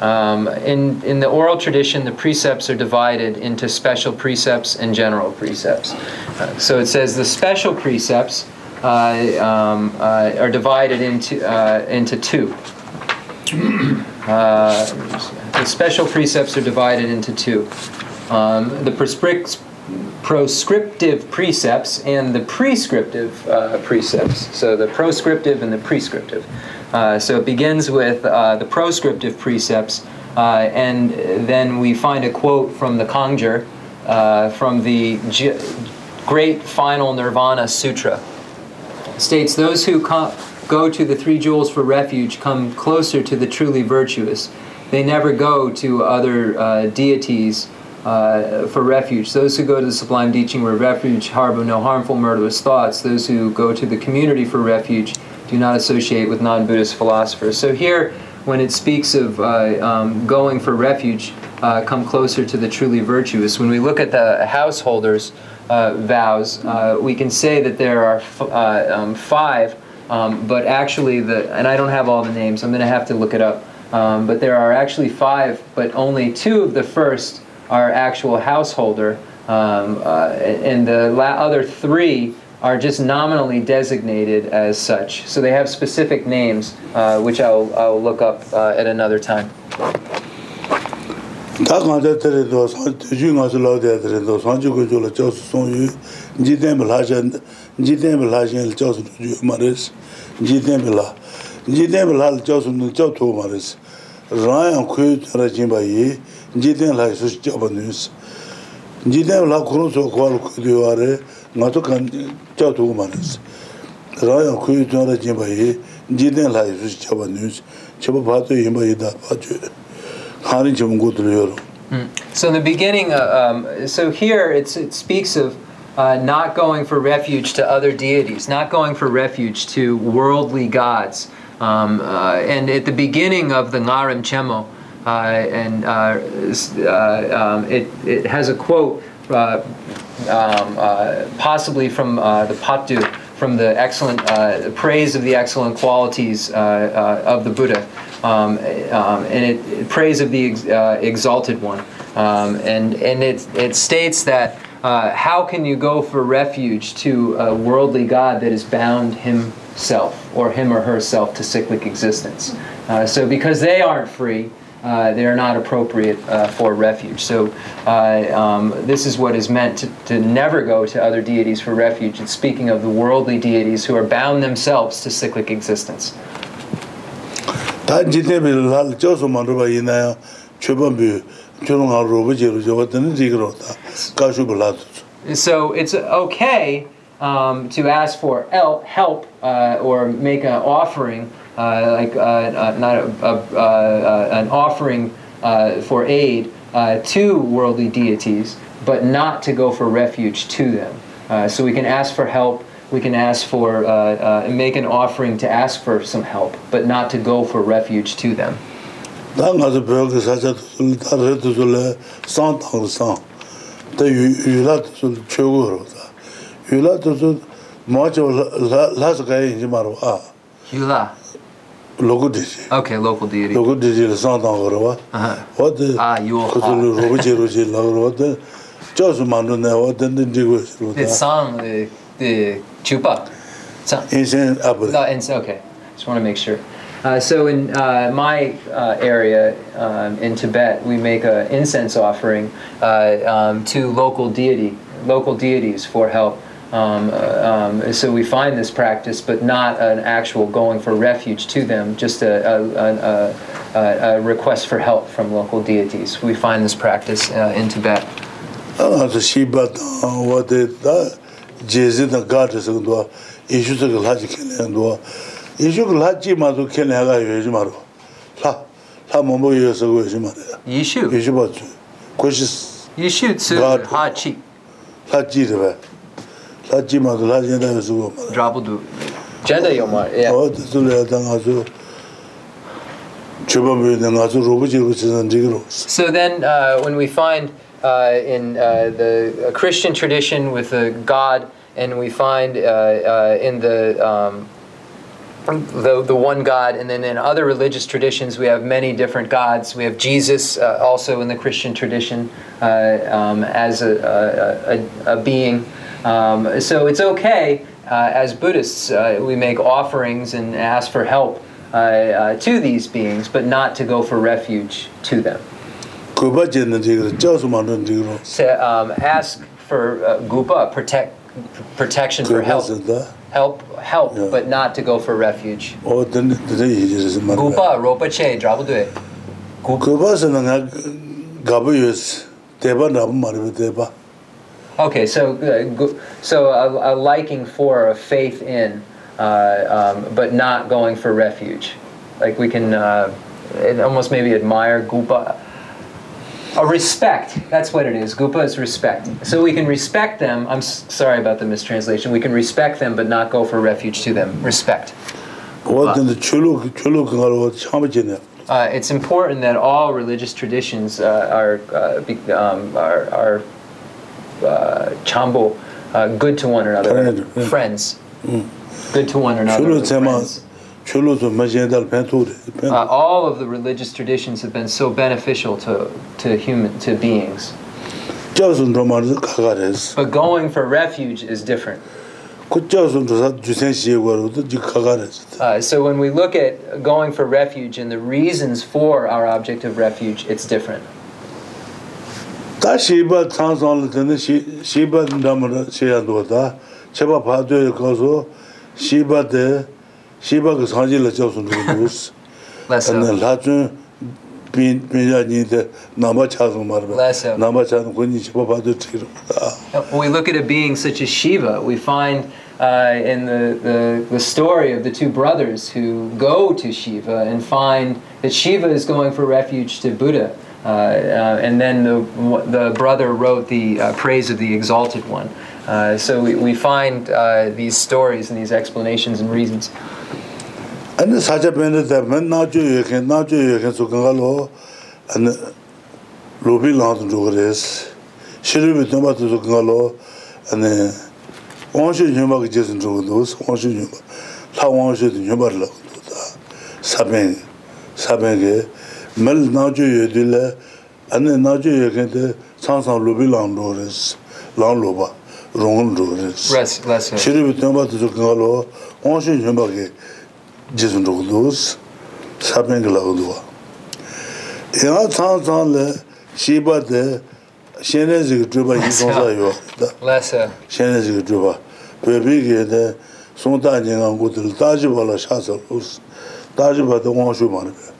Um, in, in the oral tradition, the precepts are divided into special precepts and general precepts. Uh, so it says the special precepts uh, um, uh, are divided into, uh, into two. Uh, the special precepts are divided into two. Um, the prescript, proscriptive precepts and the prescriptive uh, precepts. So the proscriptive and the prescriptive. Uh, so it begins with uh, the proscriptive precepts, uh, and then we find a quote from the Kangjur uh, from the G- Great Final Nirvana Sutra. It states those who go to the three jewels for refuge come closer to the truly virtuous. They never go to other uh, deities. Uh, for refuge. Those who go to the sublime teaching for refuge harbor no harmful, murderous thoughts. Those who go to the community for refuge do not associate with non-Buddhist philosophers. So here, when it speaks of uh, um, going for refuge, uh, come closer to the truly virtuous. When we look at the householders' uh, vows, uh, we can say that there are uh, um, five, um, but actually the and I don't have all the names. I'm going to have to look it up. Um, but there are actually five, but only two of the first are actual householder, um, uh, and the other three are just nominally designated as such. So they have specific names, uh, which I'll, I'll look up uh, at another time. tā kāntā tērē tō tēchū ngā sō lāo tērē tērē tō sāñchū kō chō lā chā sō sōng yū jī tēn pā lā chā jī tēn pā lā chā lā chā sō tō yū mā rē sī jī tēn pā lā jī tēn pā lā lā chā sō tō chā tō mā rē sī rā yā khuī tō rā jī bā yī jī tēn lā sō chā pā nū sī jī tēn pā lā khuī sō khuā lā khuī tō yō wā rē ngato kan kya tuku manis. Raya kuyu tuwara jimba yi, jiden la isu si chaba nus, chaba pato yimba yi da pacho. Khani chima kutulu yoro. So in the beginning, uh, um, so here it's, it speaks of uh, not going for refuge to other deities, not going for refuge to worldly gods. Um, uh, and at the beginning of the Ngarim Chemo, uh, and uh, uh, um, it, it has a quote um, possibly from the Patu, from the excellent praise of the excellent qualities of the Buddha um, um, and it, it, praise of the ex, uh, exalted one. Um, and and it, it states that uh, how can you go for refuge to a worldly God that is bound himself or him or herself to cyclic existence? Uh, so because they aren't free, uh, they are not appropriate uh, for refuge. So uh, um, this is what is meant to, to, never go to other deities for refuge. It's speaking of the worldly deities who are bound themselves to cyclic existence. So it's okay um, to ask for help uh, or make an offering uh, like uh, uh, not a, a, an offering for aid to worldly deities, but not to go for refuge to them. so we can ask for help. We can ask for uh, uh, make an offering to ask for some help, but not to go for refuge to them. Da local deity. Okay, local deity. Local deity la sang dang ro wa. Uh-huh. What the Ah, you are. Ah, you. ji ro ji la Ah, you. Jo su man ne Ah, you. de ji go ro Ah, you. song the the chupa. Is in up. No, oh, it's okay. Just want to make sure. Uh, so in uh, my uh, area um, in Tibet, we make an incense offering uh, um, to local deity, local deities for help. Um, um, so we find this practice, but not an actual going for refuge to them, just a, a, a, a request for help from local deities. We find this practice uh, in Tibet. Yishu. Yishu. Yishu. Yishu. Yishu. Yishu. ma ma. Le nga su. Nga su so then uh, when we find uh, in uh, the christian tradition with the god and we find uh, uh, in the um, the, the one God, and then in other religious traditions, we have many different gods. We have Jesus uh, also in the Christian tradition uh, um, as a, a, a, a being. Um, so it's okay, uh, as Buddhists, uh, we make offerings and ask for help uh, uh to these beings, but not to go for refuge to them. So, um, ask for uh, gupa, protect, protection for help. Help, help, yeah. but not to go for refuge. Gupa, ropa che, drabu. Gupa, gupa, gupa, gupa, gupa, gupa, teba Okay, so uh, so a, a, liking for a faith in, uh, um, but not going for refuge. Like we can uh, almost maybe admire gupa. A respect, that's what it is. Gupa is respect. So we can respect them. I'm sorry about the mistranslation. We can respect them, but not go for refuge to them. Respect. Uh, it's important that all religious traditions uh, are, uh, um, are, are uh, chambo, uh, good to one another, friends, good to one another, friends. Uh, all of the religious traditions have been so beneficial to, to human to beings. But going for refuge is different. Uh, so when we look at going for refuge and the reasons for our object of refuge, it's different. 다 시바 찬송을 듣는 시 시바 남을 시야도다 제가 봐도 가서 시바데 시바 그 사진을 저순도 누스 Less 근데 so. 라준 빈 빈자니데 남아 차송 말바 Less. 남아 차는 권이 집어 봐도 지금 When we look at a being such as Shiva, we find uh, in the, the, the story of the two brothers who go to Shiva and find that Shiva is going for refuge to Buddha. Uh, uh, and then the, the brother wrote the uh, Praise of the Exalted One. so we, we find these stories and these explanations and reasons. Ani sacha pende tepe, na jo yekhen, na jo yekhen su kanga lo, ani lupi lang tu jo kres, shiribi tenpa tu su kanga lo, ani wanshu nyumba ki jesin jo kudos, wanshu nyumba, la wanshu tu nyumba rila kudos, sapen, sapen ke, mel najo yodile, ane najo yodile sansan lubi lang lo res, lang lo ba, rongon lo res. Res, res. Shiribi tenpa tuzo kanga lo, onshin yunpa ki jizun rokudos, sapen ki lakuduwa. Yanga sansan le, shiba de, shene ziki druba yi zonsa yo. Res, res. Shene ziki druba. Pepi ki de, songta nyinga ngutil, tajiba la shasa los, tajiba de onshin marika.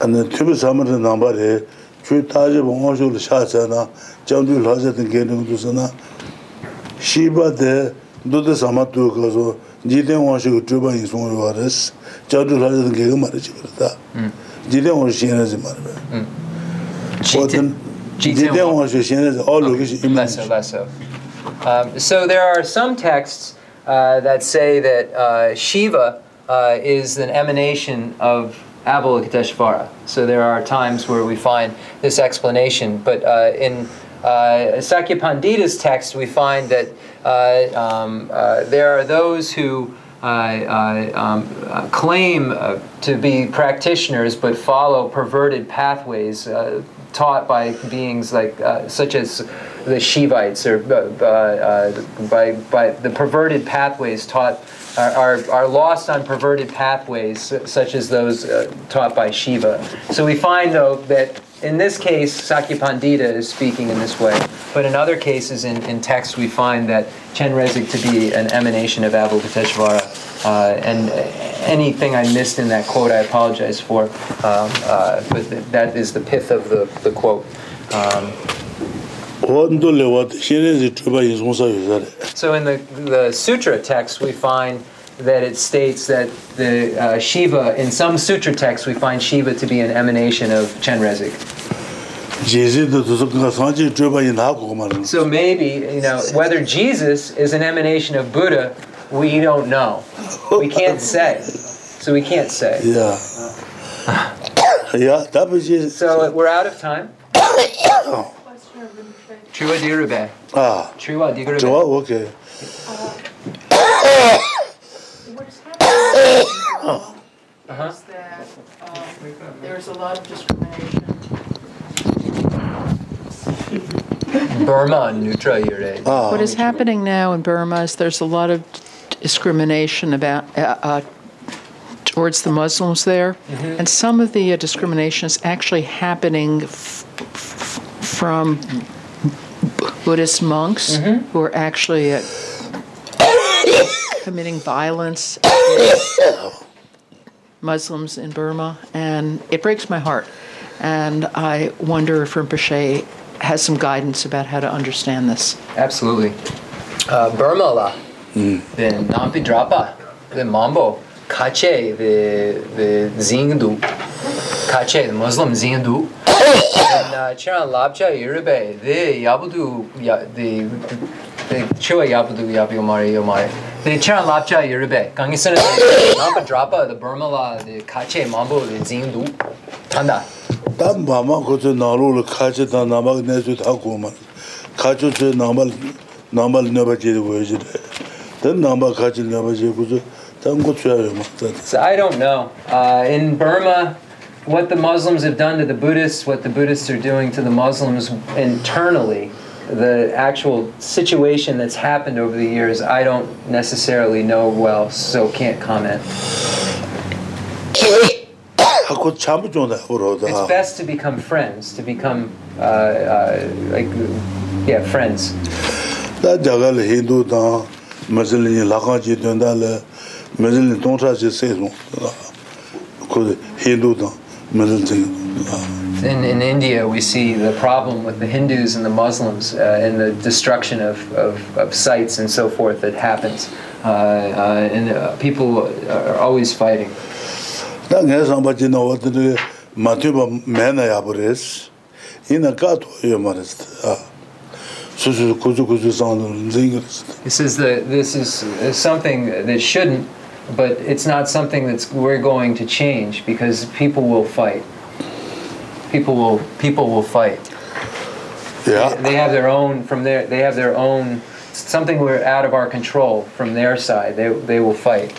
ane tubi samarani namba re, chui taji bongo shulu shaasa na, jandu lhaja ten genrung dusa na, shiba de duda samar tuyo kaso, jiten wanshu ku tuba yin sunga rwa res, jandu lhaja ten genrung mara chikarata, hmm. jiten wanshu shena zi mara be. Jiten wanshu shena zi, all lokish imanish. Lesso, lesso. Um, so there are some texts uh, that say that uh, Shiva uh, is an emanation of Avalokiteshvara. So there are times where we find this explanation, but uh, in uh, Sakyapandita's text, we find that uh, um, uh, there are those who uh, uh, um, claim uh, to be practitioners but follow perverted pathways taught by beings like such as the Shivites or uh, by, by the perverted pathways taught are, are, lost on perverted pathways such as those uh, taught by Shiva. So we find though that in this case Sakyapandita is speaking in this way, but in other cases in, in text we find that Chenrezig to be an emanation of Avalokiteshvara. Uh, and anything I missed in that quote, I apologize for. Um, uh, but th- that is the pith of the, the quote. Um, so in the, the sutra text, we find that it states that the uh, Shiva, in some sutra text, we find Shiva to be an emanation of Chenrezig. So maybe, you know, whether Jesus is an emanation of Buddha, we don't know. We can't say. So we can't say. Yeah. Uh. yeah, that was Jesus. So we're out of time. Ah. OK. Uh, uh-huh. there's a lot of discrimination. Burma neutral. Oh. What is happening now in Burma is there's a lot of discrimination about uh, uh, towards the Muslims there, mm-hmm. and some of the uh, discrimination is actually happening f- f- from Buddhist monks who are actually uh, committing violence against Muslims in Burma, and it breaks my heart. And I wonder if Rinpoche has some guidance about how to understand this. Absolutely. Uh, Burma la. The Nampi Drapa. The Mambo. kache zindu kache muslim zindu and chiran labcha irbe de yabudu de chiwa yabudu yabu mari yomari. De chiran labcha irbe kangisana namba drapa the burmala the kache mambo the zindu tanda dan bama kote nalu le kache dan nama ne zu ta kuma kache zu nama nama ne ba je de wo je de dan nama kache ne ba je ku zu So I don't know. Uh, in Burma, what the Muslims have done to the Buddhists, what the Buddhists are doing to the Muslims internally, the actual situation that's happened over the years, I don't necessarily know well, so can't comment. it's best to become friends, to become uh, uh, like yeah, friends. mazin li tongcha chi se zung, kodi Hindu tang, mazin zing. In, in India, we see the problem with the Hindus and the Muslims uh, and the destruction of, of, of sites and so forth that happens. Uh, uh, and uh, people are always fighting. Tā ngā sāmbā chi nā wā tiri mātī bā mē nā yā pā rēs, inā kā tō yā mā rēs tā. Sū sū kuzu kuzu sāng rēs. This is the, this is something that shouldn't but it's not something that's we're going to change because people will fight. People will people will fight. Yeah. They, they have their own from their they have their own something we're out of our control from their side. They they will fight.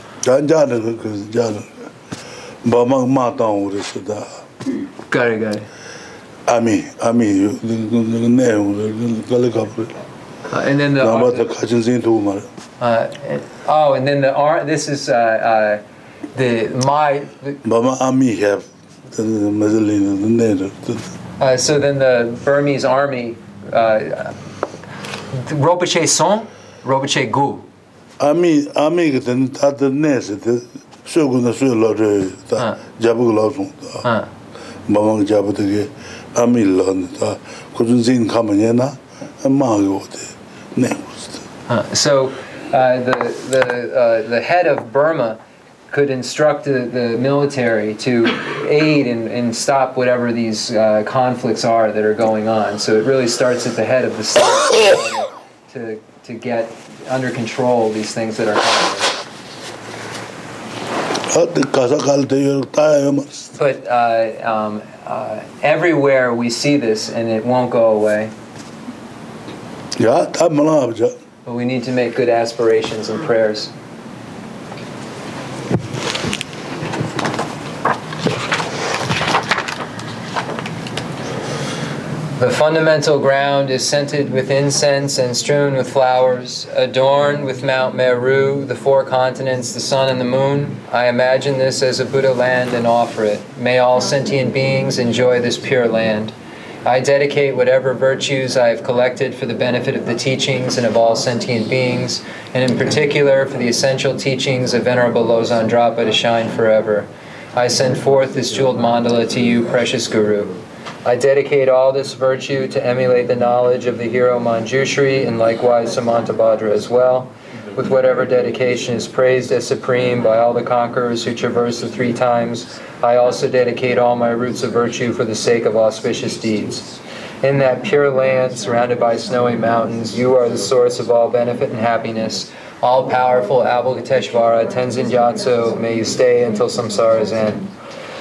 Got it, got it. I mean, I mean, Uh, and then the Lama the Kajin Zin do mar. Uh, oh and then the art this is uh, uh, the my Bama Ami have the Mazalin the uh, so then the Burmese army uh Robache Song Robache Gu. Ami Ami the the nest the shogun the so lo de ta uh. jabu lo so ta. Bama jabu de Ami lo ta. Kajin Zin ka ma na ma yo de Huh. So uh, the, the, uh, the head of Burma could instruct the, the military to aid and, and stop whatever these uh, conflicts are that are going on. So it really starts at the head of the state to, to get under control these things that are happening. But uh, um, uh, everywhere we see this, and it won't go away. But we need to make good aspirations and prayers. The fundamental ground is scented with incense and strewn with flowers, adorned with Mount Meru, the four continents, the sun, and the moon. I imagine this as a Buddha land and offer it. May all sentient beings enjoy this pure land. I dedicate whatever virtues I have collected for the benefit of the teachings and of all sentient beings, and in particular for the essential teachings of Venerable Lobsang Drakpa to shine forever. I send forth this jeweled mandala to you, precious Guru. I dedicate all this virtue to emulate the knowledge of the hero Manjushri and likewise Samantabhadra as well, with whatever dedication is praised as supreme by all the conquerors who traverse the three times. I also dedicate all my roots of virtue for the sake of auspicious deeds. In that pure land surrounded by snowy mountains, you are the source of all benefit and happiness. All powerful Avalokiteshvara, Tenzin Gyatso, may you stay until samsara's end.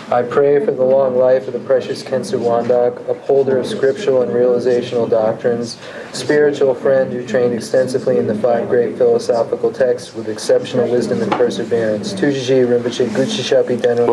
I pray for the long life of the precious Khensur Wangdak, upholder of scriptural and realizational doctrines, spiritual friend who trained extensively in the five great philosophical texts with exceptional wisdom and perseverance. Tujiji Rinpoche Gucci Shapi Deno.